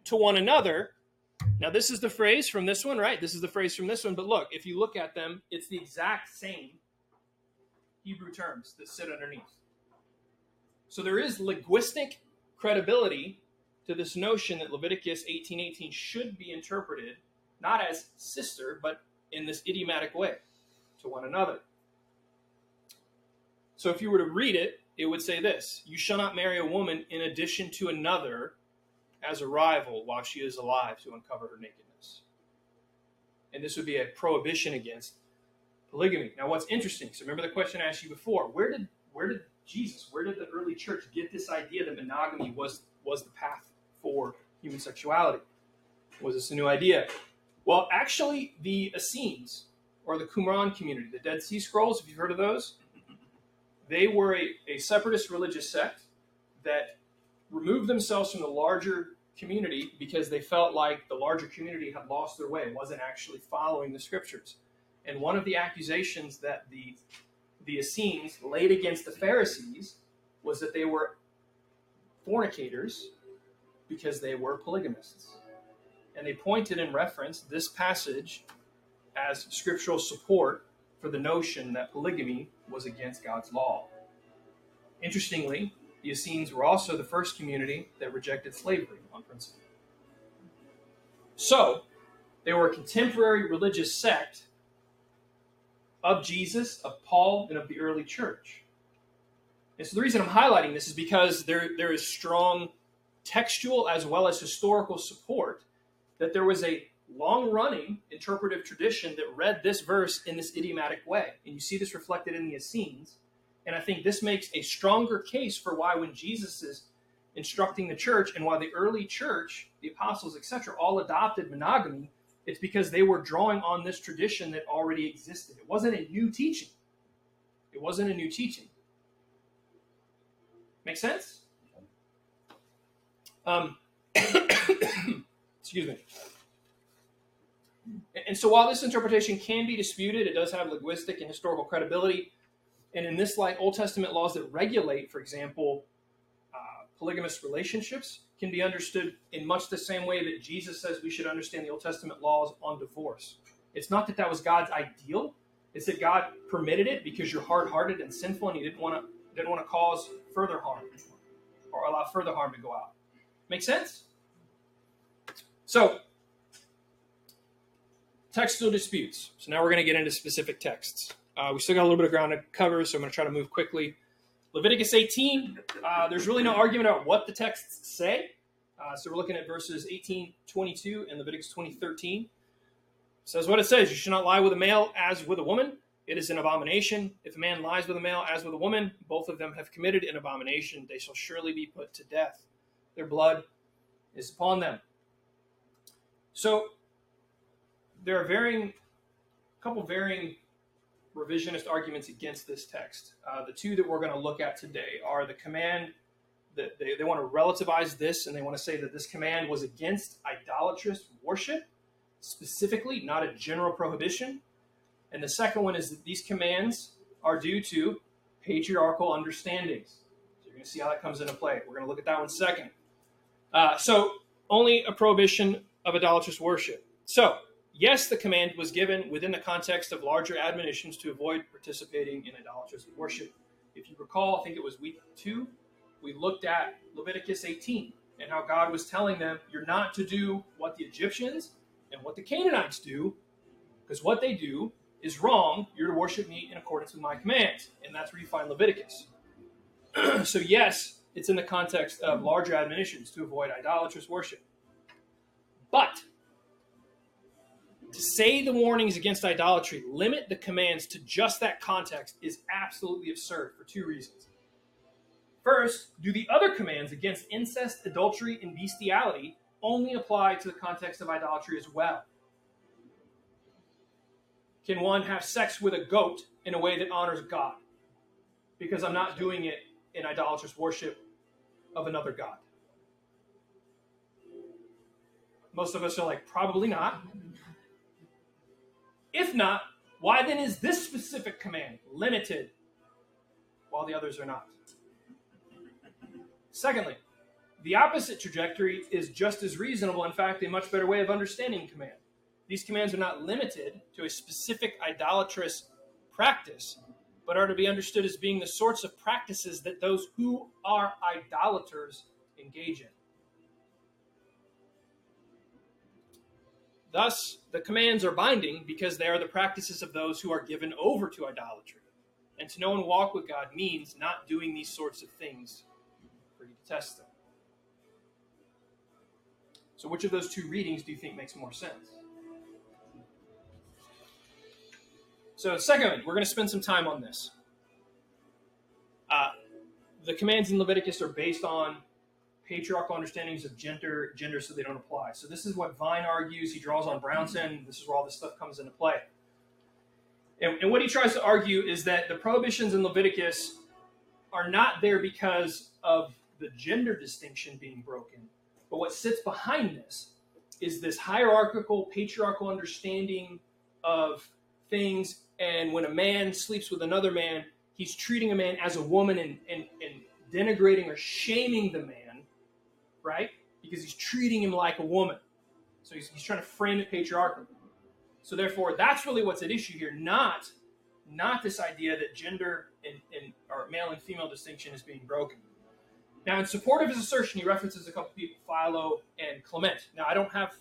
to one another. Now, this is the phrase from this one, right? This is the phrase from this one. But look, if you look at them, it's the exact same Hebrew terms that sit underneath. So there is linguistic credibility to this notion that Leviticus 18:18 should be interpreted not as sister, but in this idiomatic way to one another. So if you were to read it, it would say this You shall not marry a woman in addition to another as a rival while she is alive to uncover her nakedness. And this would be a prohibition against polygamy. Now, what's interesting, so remember the question I asked you before where did, where did Jesus, where did the early church get this idea that monogamy was, was the path for human sexuality? Was this a new idea? Well, actually, the Essenes, or the Qumran community, the Dead Sea Scrolls, if you've heard of those, they were a, a separatist religious sect that removed themselves from the larger community because they felt like the larger community had lost their way, wasn't actually following the scriptures. And one of the accusations that the the Essenes laid against the Pharisees was that they were fornicators because they were polygamists and they pointed and referenced this passage as scriptural support for the notion that polygamy was against God's law. Interestingly, the Essenes were also the first community that rejected slavery on principle. So, they were a contemporary religious sect of Jesus, of Paul, and of the early church. And so the reason I'm highlighting this is because there, there is strong textual as well as historical support that there was a long running interpretive tradition that read this verse in this idiomatic way. And you see this reflected in the Essenes. And I think this makes a stronger case for why, when Jesus is instructing the church and why the early church, the apostles, etc., all adopted monogamy, it's because they were drawing on this tradition that already existed. It wasn't a new teaching. It wasn't a new teaching. Make sense? Um, Excuse me. And so while this interpretation can be disputed, it does have linguistic and historical credibility. And in this light, Old Testament laws that regulate, for example, uh, polygamous relationships can be understood in much the same way that Jesus says we should understand the Old Testament laws on divorce. It's not that that was God's ideal, it's that God permitted it because you're hard hearted and sinful and He didn't want to Didn't want to cause further harm or allow further harm to go out. Make sense? So, textual disputes. So now we're going to get into specific texts. Uh, we still got a little bit of ground to cover, so I'm going to try to move quickly. Leviticus 18, uh, there's really no argument about what the texts say. Uh, so we're looking at verses 18, 22, and Leviticus 20, 13. It says what it says You should not lie with a male as with a woman. It is an abomination. If a man lies with a male as with a woman, both of them have committed an abomination. They shall surely be put to death. Their blood is upon them. So there are varying, a couple varying revisionist arguments against this text. Uh, the two that we're going to look at today are the command that they, they want to relativize this and they want to say that this command was against idolatrous worship, specifically, not a general prohibition. And the second one is that these commands are due to patriarchal understandings. So you're going to see how that comes into play. We're going to look at that one second. Uh, so, only a prohibition of idolatrous worship. So, yes, the command was given within the context of larger admonitions to avoid participating in idolatrous worship. If you recall, I think it was week two, we looked at Leviticus 18 and how God was telling them, you're not to do what the Egyptians and what the Canaanites do, because what they do is wrong. You're to worship me in accordance with my commands. And that's where you find Leviticus. so, yes, it's in the context of larger admonitions to avoid idolatrous worship. But to say the warnings against idolatry limit the commands to just that context is absolutely absurd for two reasons. First, do the other commands against incest, adultery, and bestiality only apply to the context of idolatry as well? Can one have sex with a goat in a way that honors God? Because I'm not doing it in idolatrous worship of another God. Most of us are like, probably not. If not, why then is this specific command limited while the others are not? Secondly, the opposite trajectory is just as reasonable, in fact, a much better way of understanding command. These commands are not limited to a specific idolatrous practice, but are to be understood as being the sorts of practices that those who are idolaters engage in. Thus, the commands are binding because they are the practices of those who are given over to idolatry. And to know and walk with God means not doing these sorts of things for you to test them. So, which of those two readings do you think makes more sense? So, secondly, we're going to spend some time on this. Uh, the commands in Leviticus are based on patriarchal understandings of gender, gender, so they don't apply. So this is what Vines argues. He draws on Brownson. This is where all this stuff comes into play. And, and what he tries to argue is that the prohibitions in Leviticus are not there because of the gender distinction being broken, but what sits behind this is this hierarchical, patriarchal understanding of things. And when a man sleeps with another man, he's treating a man as a woman and, and, and denigrating or shaming the man right? Because he's treating him like a woman. So he's, he's trying to frame it patriarchally. So therefore, that's really what's at issue here, not not this idea that gender and, and or male and female distinction is being broken. Now, in support of his assertion, he references a couple people, Philo and Clement. Now, I don't have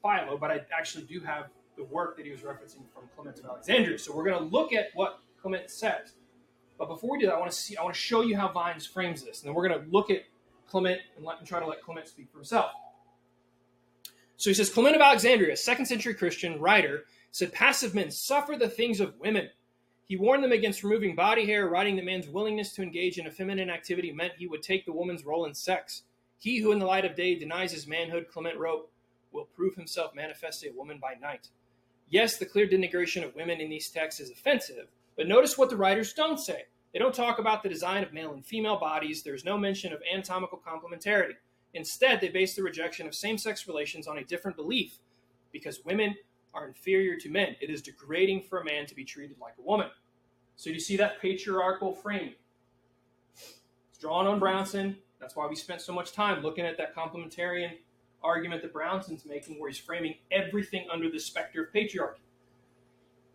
Philo, but I actually do have the work that he was referencing from Clement of Alexandria. So we're going to look at what Clement says. But before we do that, I want to see, I want to show you how Vines frames this, and then we're going to look at Clement and, let, and try to let Clement speak for himself. So he says Clement of Alexandria, a second century Christian writer, said passive men suffer the things of women. He warned them against removing body hair, writing that man's willingness to engage in a feminine activity meant he would take the woman's role in sex. He who in the light of day denies his manhood, Clement wrote, will prove himself manifestly a woman by night. Yes, the clear denigration of women in these texts is offensive, but notice what the writers don't say. They don't talk about the design of male and female bodies. There's no mention of anatomical complementarity. Instead, they base the rejection of same sex relations on a different belief because women are inferior to men. It is degrading for a man to be treated like a woman. So, you see that patriarchal framing? It's drawn on Brownson. That's why we spent so much time looking at that complementarian argument that Brownson's making, where he's framing everything under the specter of patriarchy.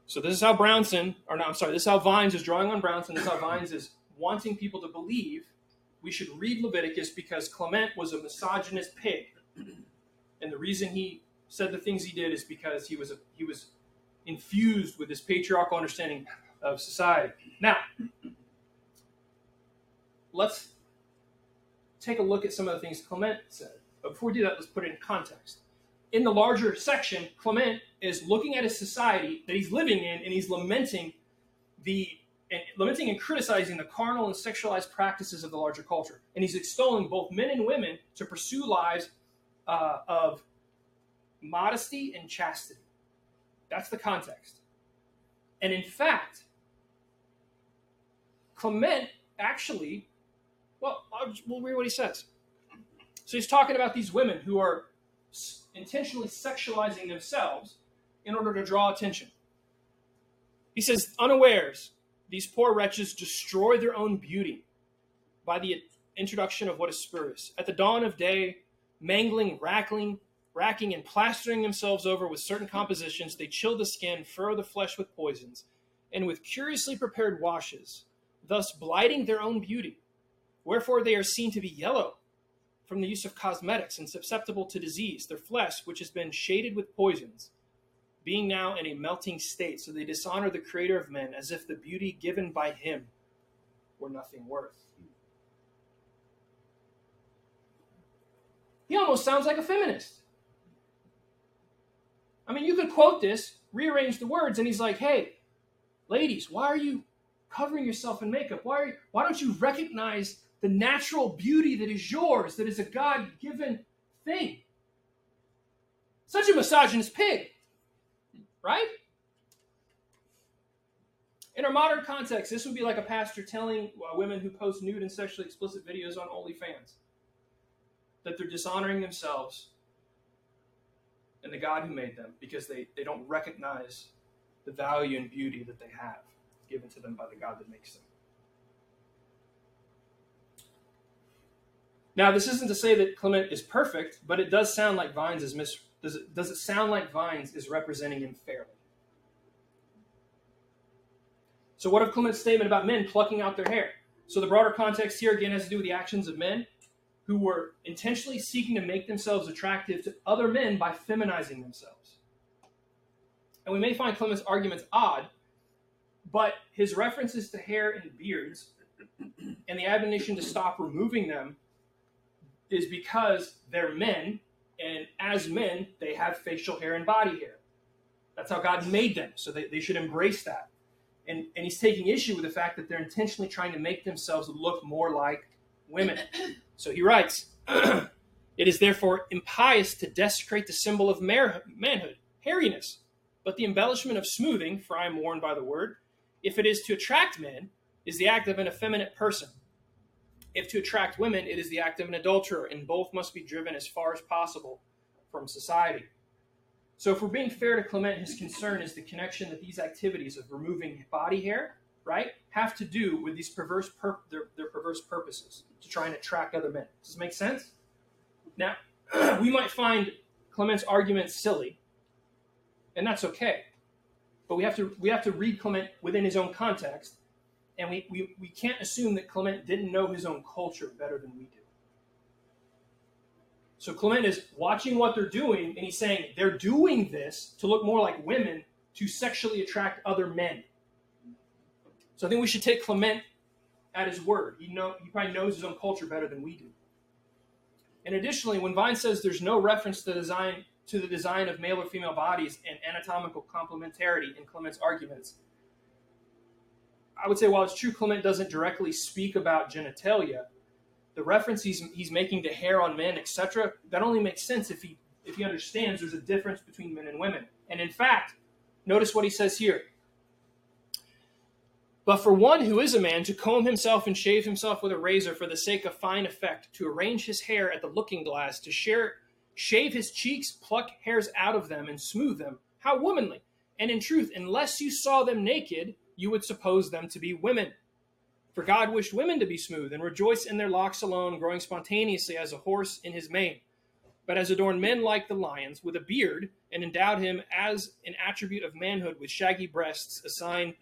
So this is how Brownson, or no, I'm sorry, this is how Vines is drawing on Brownson. This is how Vines is wanting people to believe we should read Leviticus because Clement was a misogynist pig. And the reason he said the things he did is because he was a, he was infused with this patriarchal understanding of society. Now, let's take a look at some of the things Clement said. But before we do that, let's put it in context. In the larger section, Clement is looking at a society that he's living in and he's lamenting the and lamenting and criticizing the carnal and sexualized practices of the larger culture. And he's extolling both men and women to pursue lives uh, of modesty and chastity. That's the context. And in fact, Clement actually, well, I'll, we'll read what he says. So he's talking about these women who are intentionally sexualizing themselves in order to draw attention. He says, unawares, these poor wretches destroy their own beauty by the introduction of what is spurious. At the dawn of day, mangling, rackling, racking, and plastering themselves over with certain compositions, they chill the skin, furrow the flesh with poisons, and with curiously prepared washes, thus blighting their own beauty. Wherefore they are seen to be yellow from the use of cosmetics and susceptible to disease, their flesh, which has been shaded with poisons being now in a melting state, so they dishonor the Creator of men as if the beauty given by Him were nothing worth. He almost sounds like a feminist. I mean, you could quote this, rearrange the words, and he's like, hey, ladies, why are you covering yourself in makeup? Why, you, why don't you recognize the natural beauty that is yours, that is a God given thing? Such a misogynist pig right? In our modern context, this would be like a pastor telling uh, women who post nude and sexually explicit videos on OnlyFans that they're dishonoring themselves and the God who made them because they, they don't recognize the value and beauty that they have given to them by the God that makes them. Now, this isn't to say that Clement is perfect, but it does sound like Vines is mis- does it, does it sound like Vines is representing him fairly? So, what of Clement's statement about men plucking out their hair? So, the broader context here again has to do with the actions of men who were intentionally seeking to make themselves attractive to other men by feminizing themselves. And we may find Clement's arguments odd, but his references to hair and beards and the admonition to stop removing them is because they're men and as men, they have facial hair and body hair. That's how God made them. So they, they should embrace that. And, and he's taking issue with the fact that they're intentionally trying to make themselves look more like women. So he writes It is therefore impious to desecrate the symbol of manhood, hairiness, but the embellishment of smoothing, for I am warned by the word, if it is to attract men, is the act of an effeminate person if to attract women, it is the act of an adulterer, and both must be driven as far as possible from society. So, if we're being fair to Clement, his concern is the connection that these activities of removing body hair, right, have to do with these perverse pur- their, their perverse purposes to try and attract other men. Does this make sense? Now, we might find Clement's argument silly, and that's okay. But we have to we have to read Clement within his own context and we, we, we can't assume that Clement didn't know his own culture better than we do. So Clement is watching what they're doing, and he's saying they're doing this to look more like women to sexually attract other men. So I think we should take Clement at his word. He know he probably knows his own culture better than we do. And additionally, when Vines says there's no reference to the design to the design of male or female bodies and anatomical complementarity in Clement's arguments, I would say while it's true Clement doesn't directly speak about genitalia, the reference he's, he's making to hair on men, etc., that only makes sense if he if he understands there's a difference between men and women. And in fact, notice what he says here. But for one who is a man to comb himself and shave himself with a razor for the sake of fine effect, to arrange his hair at the looking glass, to share, shave his cheeks, pluck hairs out of them, and smooth them, how womanly! And in truth, unless you saw them naked, you would suppose them to be women. For God wished women to be smooth and rejoice in their locks alone, growing spontaneously as a horse in his mane, but has adorned men like the lions with a beard, and endowed him as an attribute of manhood with shaggy breasts, a sign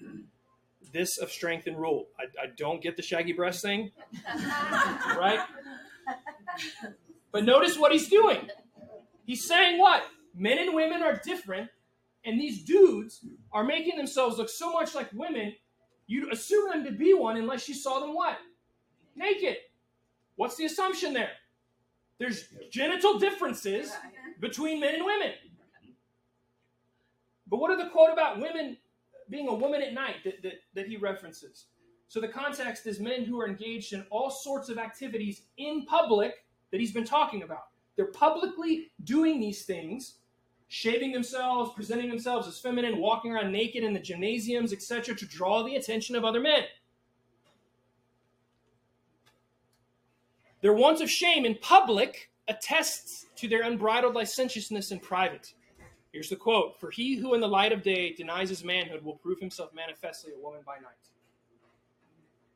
this of strength and rule. I, I don't get the shaggy breast thing, right? But notice what he's doing. He's saying what? Men and women are different, and these dudes are making themselves look so much like women, you'd assume them to be one unless you saw them what? Naked. What's the assumption there? There's genital differences between men and women. But what are the quote about women being a woman at night that, that, that he references? So the context is men who are engaged in all sorts of activities in public that he's been talking about. They're publicly doing these things, shaving themselves, presenting themselves as feminine, walking around naked in the gymnasiums, etc., to draw the attention of other men. Their want of shame in public attests to their unbridled licentiousness in private. Here's the quote For he who in the light of day denies his manhood will prove himself manifestly a woman by night.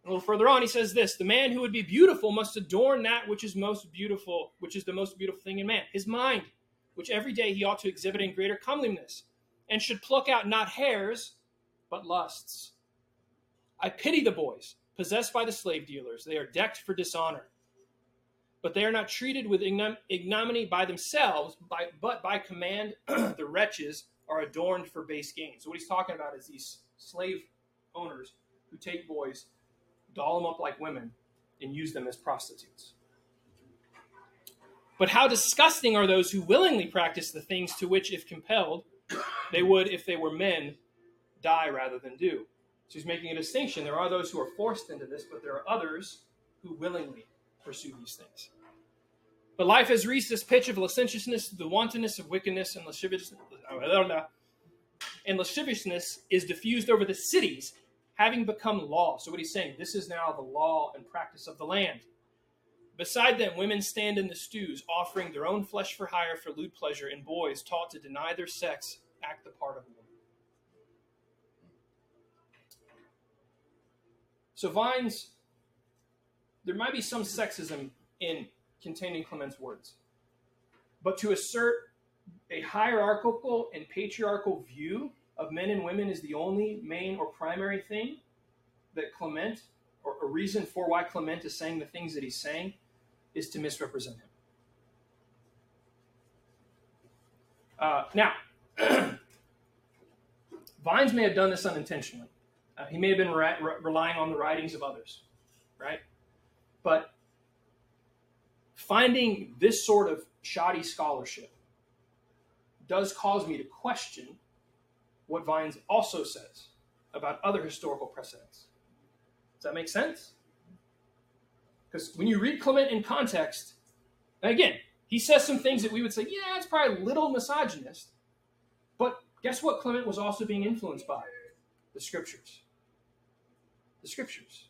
A little further on, he says this The man who would be beautiful must adorn that which is most beautiful, which is the most beautiful thing in man, his mind, which every day he ought to exhibit in greater comeliness, and should pluck out not hairs, but lusts. I pity the boys, possessed by the slave dealers. They are decked for dishonor but they are not treated with ignom- ignominy by themselves, but by command, the wretches are adorned for base gain. So, what he's talking about is these slave owners who take boys, doll them up like women, and use them as prostitutes. But how disgusting are those who willingly practice the things to which, if compelled, they would, if they were men, die rather than do. So he's making a distinction. There are those who are forced into this, but there are others who willingly pursue these things. But life has reached this pitch of licentiousness, the wantonness of wickedness, and lasciviousness, and lasciviousness is diffused over the cities, having become law. So, what he's saying, this is now the law and practice of the land. Beside them, women stand in the stews, offering their own flesh for hire for lewd pleasure, and boys, taught to deny their sex, act the part of a woman. So, Vines, there might be some sexism in containing Clement's words. But to assert a hierarchical and patriarchal view of men and women is the only main or primary thing that Clement, or a reason for why Clement is saying the things that he's saying, is to misrepresent him. Uh, now, Vines may have done this unintentionally. Uh, he may have been re- re- relying on the writings of others, right? But finding this sort of shoddy scholarship does cause me to question what Vines also says about other historical precedents. Does that make sense? Because when you read Clement in context, again, he says some things that we would say, yeah, it's probably a little misogynist. But guess what Clement was also being influenced by? The scriptures. The scriptures.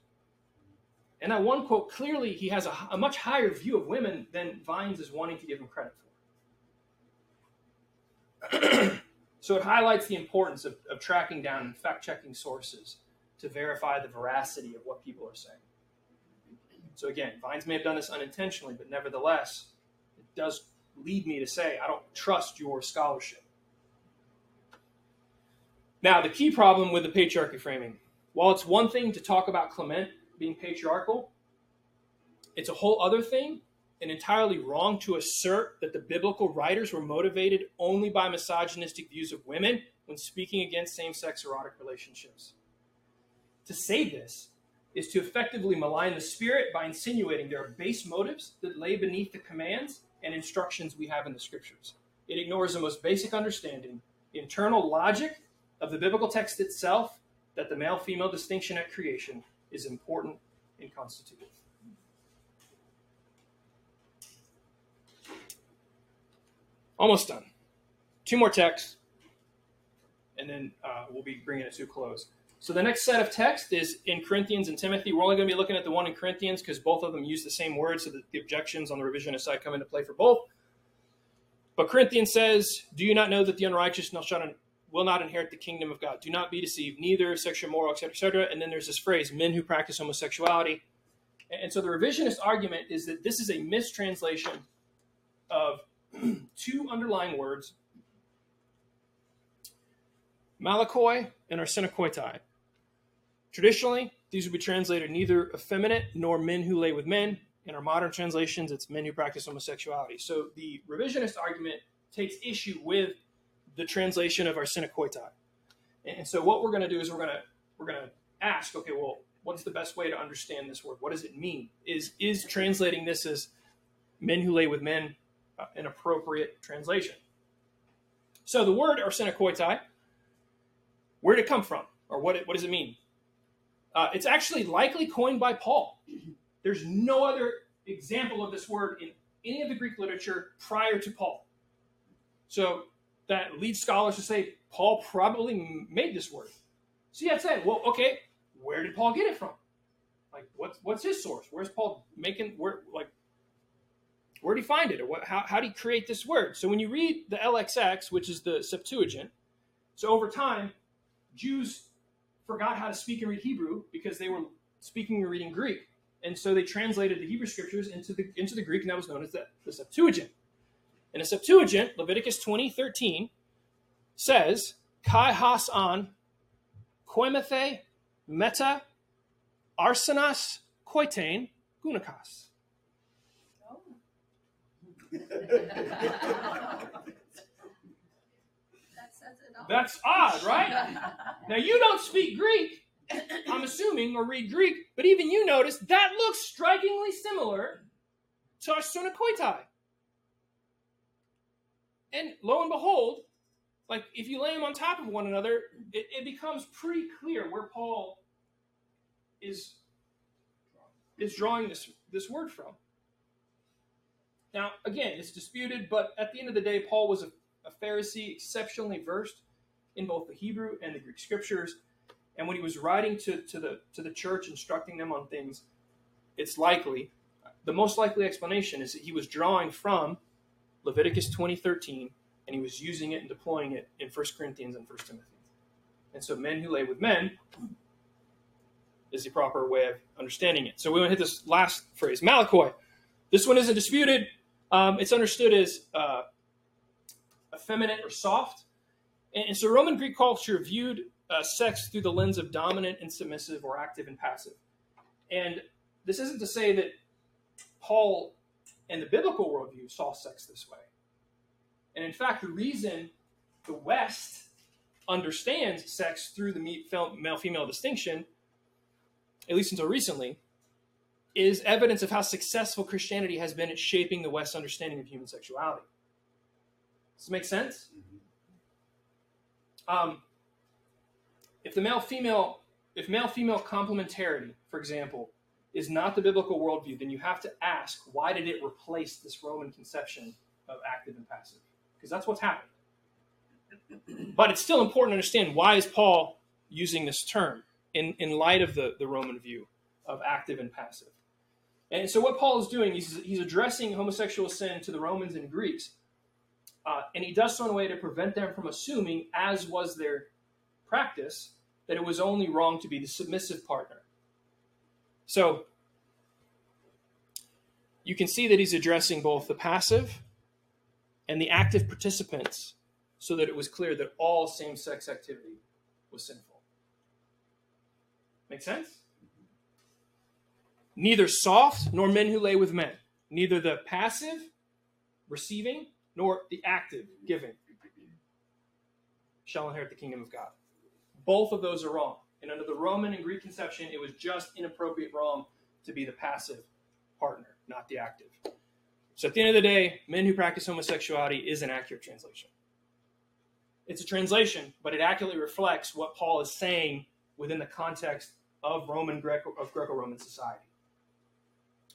And that one quote, clearly he has a, a much higher view of women than Vines is wanting to give him credit for. so it highlights the importance of, of tracking down and fact checking sources to verify the veracity of what people are saying. So again, Vines may have done this unintentionally, but nevertheless, it does lead me to say I don't trust your scholarship. Now, the key problem with the patriarchy framing, while it's one thing to talk about Clement being patriarchal. It's a whole other thing and entirely wrong to assert that the biblical writers were motivated only by misogynistic views of women when speaking against same sex erotic relationships. To say this is to effectively malign the spirit by insinuating there are base motives that lay beneath the commands and instructions we have in the scriptures. It ignores the most basic understanding, internal logic of the biblical text itself, that the male female distinction at creation is important and constitutive. Almost done. Two more texts, and then uh, we'll be bringing it to a close. So the next set of text is in Corinthians and Timothy. We're only going to be looking at the one in Corinthians because both of them use the same words, so that the objections on the revisionist side come into play for both. But Corinthians says, "Do you not know that the unrighteous will not inherit the kingdom of God. Do not be deceived, neither sexual moral, etc., etc. And then there's this phrase, men who practice homosexuality. And so the revisionist argument is that this is a mistranslation of two underlying words, malakoi and arsenokoitai. Traditionally, these would be translated neither effeminate nor men who lay with men. In our modern translations, it's men who practice homosexuality. So the revisionist argument takes issue with the translation of arsenokoitai. And so what we're going to do is we're going to we're going to ask, okay, well, what's the best way to understand this word? What does it mean? Is is translating this as men who lay with men uh, an appropriate translation? So the word arsenokoitai, where did it come from, or what what does it mean? Uh, it's actually likely coined by Paul. There's no other example of this word in any of the Greek literature prior to Paul. So that leads scholars to say Paul probably made this word. So you have to say, well, okay, where did Paul get it from? Like, what's what's his source? Where's Paul making where like where did he find it, or what? How how did he create this word? So when you read the LXX, which is the Septuagint, so over time, Jews forgot how to speak and read Hebrew because they were speaking and reading Greek, and so they translated the Hebrew scriptures into the into the Greek, and that was known as the, the Septuagint. In the Septuagint, Leviticus twenty thirteen says, "Kai has an koimethe meta arsenas koitain gunakas." Oh, that says it all. That's odd, right? Now you don't speak Greek, I'm assuming, or read Greek, but even you notice that looks strikingly similar to arsenokoitai. And lo and behold, like if you lay them on top of one another, it, it becomes pretty clear where Paul is is drawing this this word from. Now, again, it's disputed, but at the end of the day, Paul was a, a Pharisee, exceptionally versed in both the Hebrew and the Greek scriptures. And when he was writing to, to the to the church, instructing them on things, it's likely the most likely explanation is that he was drawing from Leviticus 20:13 and he was using it and deploying it in 1 Corinthians and 1 Timothy. And so men who lay with men is the proper way of understanding it. So we want to hit this last phrase, Malakoi. This one isn't disputed. Um, it's understood as uh, effeminate or soft. And, and so Roman Greek culture viewed uh, sex through the lens of dominant and submissive or active and passive. And this isn't to say that Paul and the biblical worldview saw sex this way. And in fact, the reason the West understands sex through the male female distinction, at least until recently, is evidence of how successful Christianity has been at shaping the West's understanding of human sexuality. Does this make sense? Um, if the male female if male female complementarity, for example, is not the biblical worldview, then you have to ask why did it replace this Roman conception of active and passive? Because that's what's happened. But it's still important to understand why is Paul using this term in, in light of the, the Roman view of active and passive. And so what Paul is doing, he's, he's addressing homosexual sin to the Romans and Greeks. Uh, and he does so in a way to prevent them from assuming, as was their practice, that it was only wrong to be the submissive partner. So you can see that he's addressing both the passive and the active participants so that it was clear that all same sex activity was sinful. Make sense? Neither soft nor men who lay with men, neither the passive receiving nor the active giving shall inherit the kingdom of God. Both of those are wrong. And under the Roman and Greek conception, it was just inappropriate wrong to be the passive partner, not the active. So at the end of the day, men who practice homosexuality is an accurate translation. It's a translation, but it accurately reflects what Paul is saying within the context of Roman Greco of Greco-Roman society.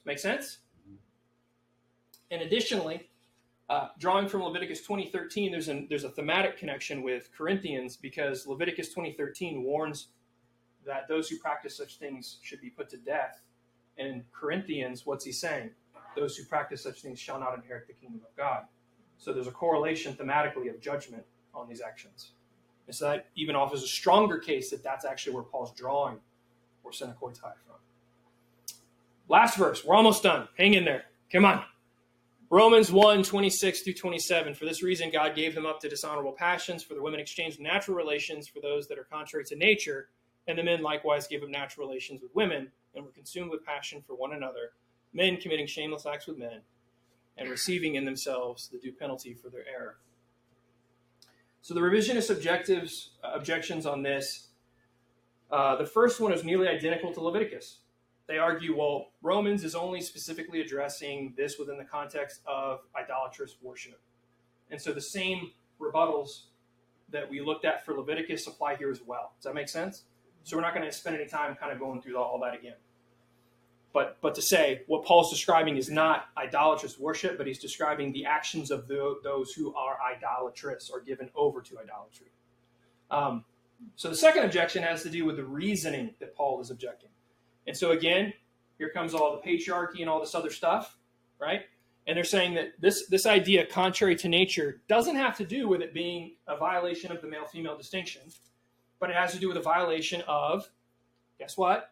Make sense? And additionally, uh, drawing from Leviticus 2013, there's, there's a thematic connection with Corinthians because Leviticus 2013 warns that those who practice such things should be put to death. And in Corinthians, what's he saying? Those who practice such things shall not inherit the kingdom of God. So there's a correlation thematically of judgment on these actions. And so that even offers a stronger case that that's actually where Paul's drawing arsenokoitai from. Last verse. We're almost done. Hang in there. Come on. Romans 1 26 through 27. For this reason, God gave them up to dishonorable passions, for the women exchanged natural relations for those that are contrary to nature And the men likewise gave up natural relations with women and were consumed with passion for one another, men committing shameless acts with men and receiving in themselves the due penalty for their error. So the revisionist objectives uh, objections on this. Uh, the first one is nearly identical to Leviticus. They argue, well, Romans is only specifically addressing this within the context of idolatrous worship, and so the same rebuttals that we looked at for Leviticus apply here as well. Does that make sense? So we're not going to spend any time kind of going through all that again. But but to say what Paul's describing is not idolatrous worship, but he's describing the actions of the, those who are idolatrous or given over to idolatry. Um, so the second objection has to do with the reasoning that Paul is objecting. And so again, here comes all the patriarchy and all this other stuff, right? And they're saying that this this idea, contrary to nature, doesn't have to do with it being a violation of the male female distinction, but it has to do with a violation of, guess what?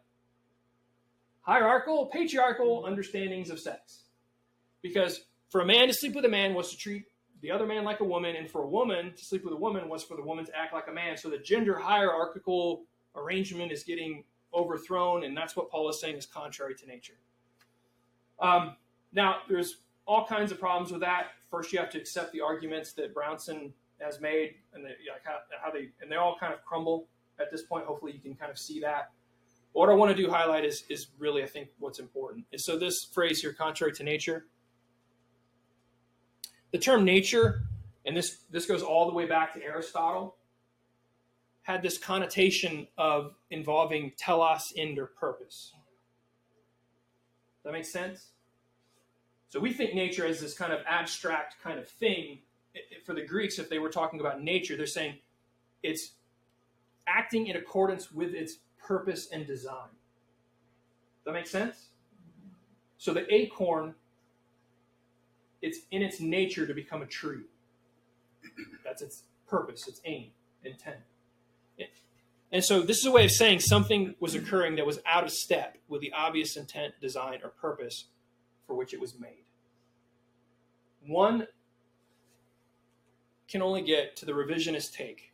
hierarchical, patriarchal understandings of sex. Because for a man to sleep with a man was to treat the other man like a woman, and for a woman to sleep with a woman was for the woman to act like a man. So the gender hierarchical arrangement is getting overthrown, and that's what Paul is saying is contrary to nature. Um, now, there's all kinds of problems with that. First, you have to accept the arguments that Brownson has made, and the, how they and they all kind of crumble at this point. Hopefully, you can kind of see that what I want to do highlight is is really I think what's important. And so this phrase here, contrary to nature. The term nature, and this this goes all the way back to Aristotle, had this connotation of involving telos end or purpose. That makes sense? So we think nature is this kind of abstract kind of thing. For the Greeks, if they were talking about nature, they're saying it's acting in accordance with its purpose and design. That makes sense? So the acorn, it's in its nature to become a tree. That's its purpose, its aim, intent. And so this is a way of saying something was occurring that was out of step with the obvious intent, design, or purpose for which it was made. One can only get to the revisionist take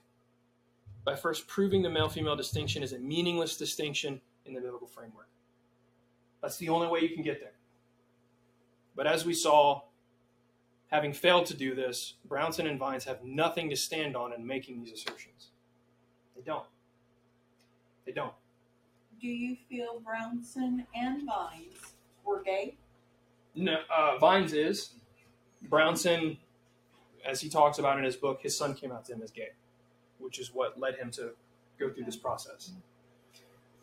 by first proving the male female distinction is a meaningless distinction in the biblical framework. That's the only way you can get there. But as we saw, having failed to do this, Brownson and Vines have nothing to stand on in making these assertions. They don't. They don't. Do you feel Brownson and Vines were gay? No, uh, Vines is. Brownson, as he talks about in his book, his son came out to him as gay which is what led him to go through this process.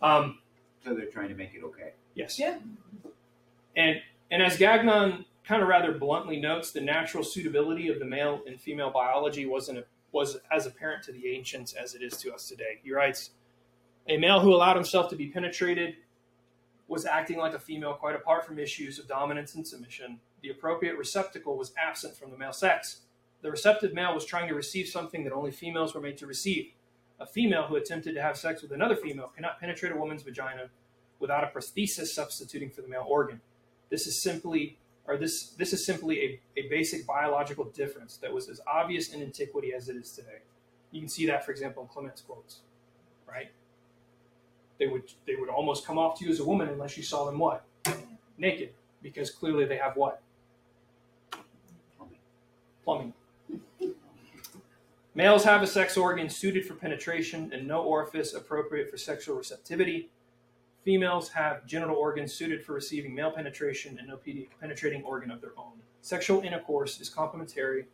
Um, so they're trying to make it okay. Yes. Yeah. And and as Gagnon kind of rather bluntly notes, the natural suitability of the male and female biology wasn't a, was as apparent to the ancients as it is to us today. He writes, a male who allowed himself to be penetrated was acting like a female quite apart from issues of dominance and submission. The appropriate receptacle was absent from the male sex. The receptive male was trying to receive something that only females were made to receive. A female who attempted to have sex with another female cannot penetrate a woman's vagina without a prosthesis substituting for the male organ. This is simply or this this is simply a, a basic biological difference that was as obvious in antiquity as it is today. You can see that, for example, in Clement's quotes, right? They would they would almost come off to you as a woman unless you saw them what? Naked, because clearly they have what? Plumbing. Males have a sex organ suited for penetration and no orifice appropriate for sexual receptivity. Females have genital organs suited for receiving male penetration and no penetrating organ of their own. Sexual intercourse is complementary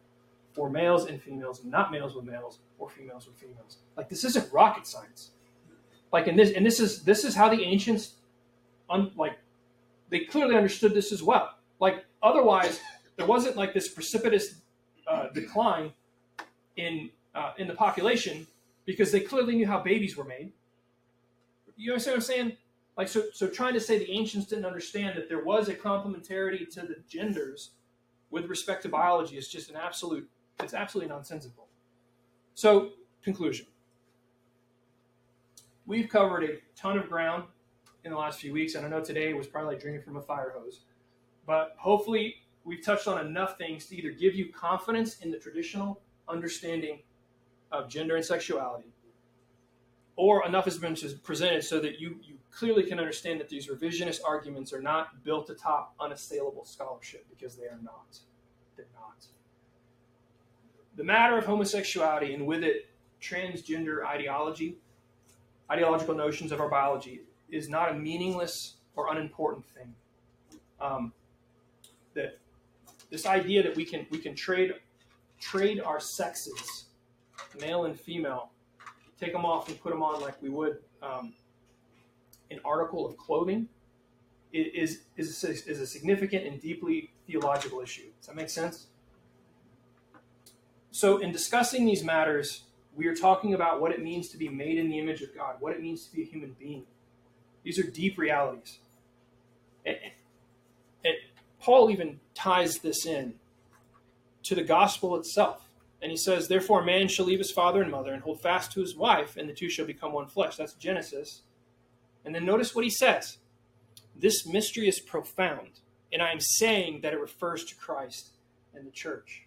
for males and females, not males with males or females with females. Like this isn't rocket science. Like in this, and this is this is how the ancients, un, like, they clearly understood this as well. Like otherwise, there wasn't like this precipitous uh, decline in uh, in the population because they clearly knew how babies were made. You understand what I'm saying? Like so, so trying to say the ancients didn't understand that there was a complementarity to the genders with respect to biology is just an absolute. It's absolutely nonsensical. So, conclusion. We've covered a ton of ground in the last few weeks, and I know today was probably like drinking from a fire hose. But hopefully, we've touched on enough things to either give you confidence in the traditional understanding of gender and sexuality, or enough has been presented so that you, you clearly can understand that these revisionist arguments are not built atop unassailable scholarship because they are not. They're not. The matter of homosexuality and with it transgender ideology, ideological notions of our biology, is not a meaningless or unimportant thing. Um, that this idea that we can we can trade trade our sexes, male and female, take them off and put them on like we would um, an article of clothing, is is is a significant and deeply theological issue. Does that make sense? So, in discussing these matters, we are talking about what it means to be made in the image of God, what it means to be a human being. These are deep realities. And, and Paul even ties this in to the gospel itself. And he says, Therefore, man shall leave his father and mother and hold fast to his wife, and the two shall become one flesh. That's Genesis. And then notice what he says This mystery is profound, and I am saying that it refers to Christ and the church.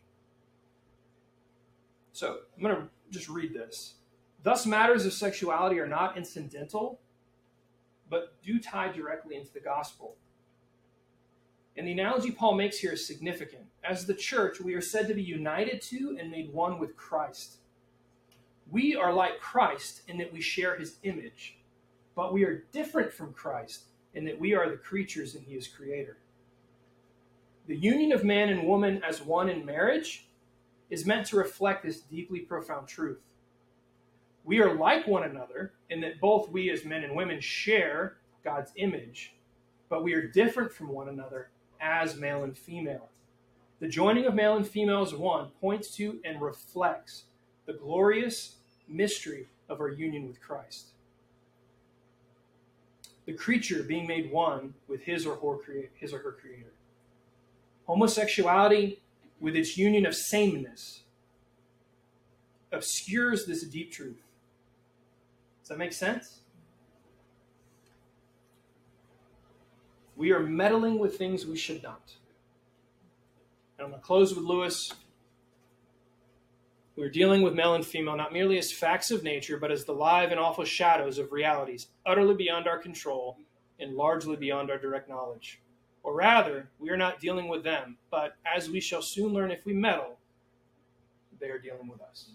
So I'm going to just read this. Thus, matters of sexuality are not incidental, but do tie directly into the gospel. And the analogy Paul makes here is significant. As the church, we are said to be united to and made one with Christ. We are like Christ in that we share his image, but we are different from Christ in that we are the creatures and he is creator. The union of man and woman as one in marriage is meant to reflect this deeply profound truth. We are like one another in that both we as men and women share God's image, but we are different from one another as male and female. The joining of male and female as one points to and reflects the glorious mystery of our union with Christ. The creature being made one with his or her, his or her creator. Homosexuality, with its union of sameness, obscures this deep truth. Does that make sense? We are meddling with things we should not. And I'm going to close with Lewis. We're dealing with male and female not merely as facts of nature, but as the live and awful shadows of realities utterly beyond our control and largely beyond our direct knowledge. Or rather, we are not dealing with them, but as we shall soon learn if we meddle, they are dealing with us.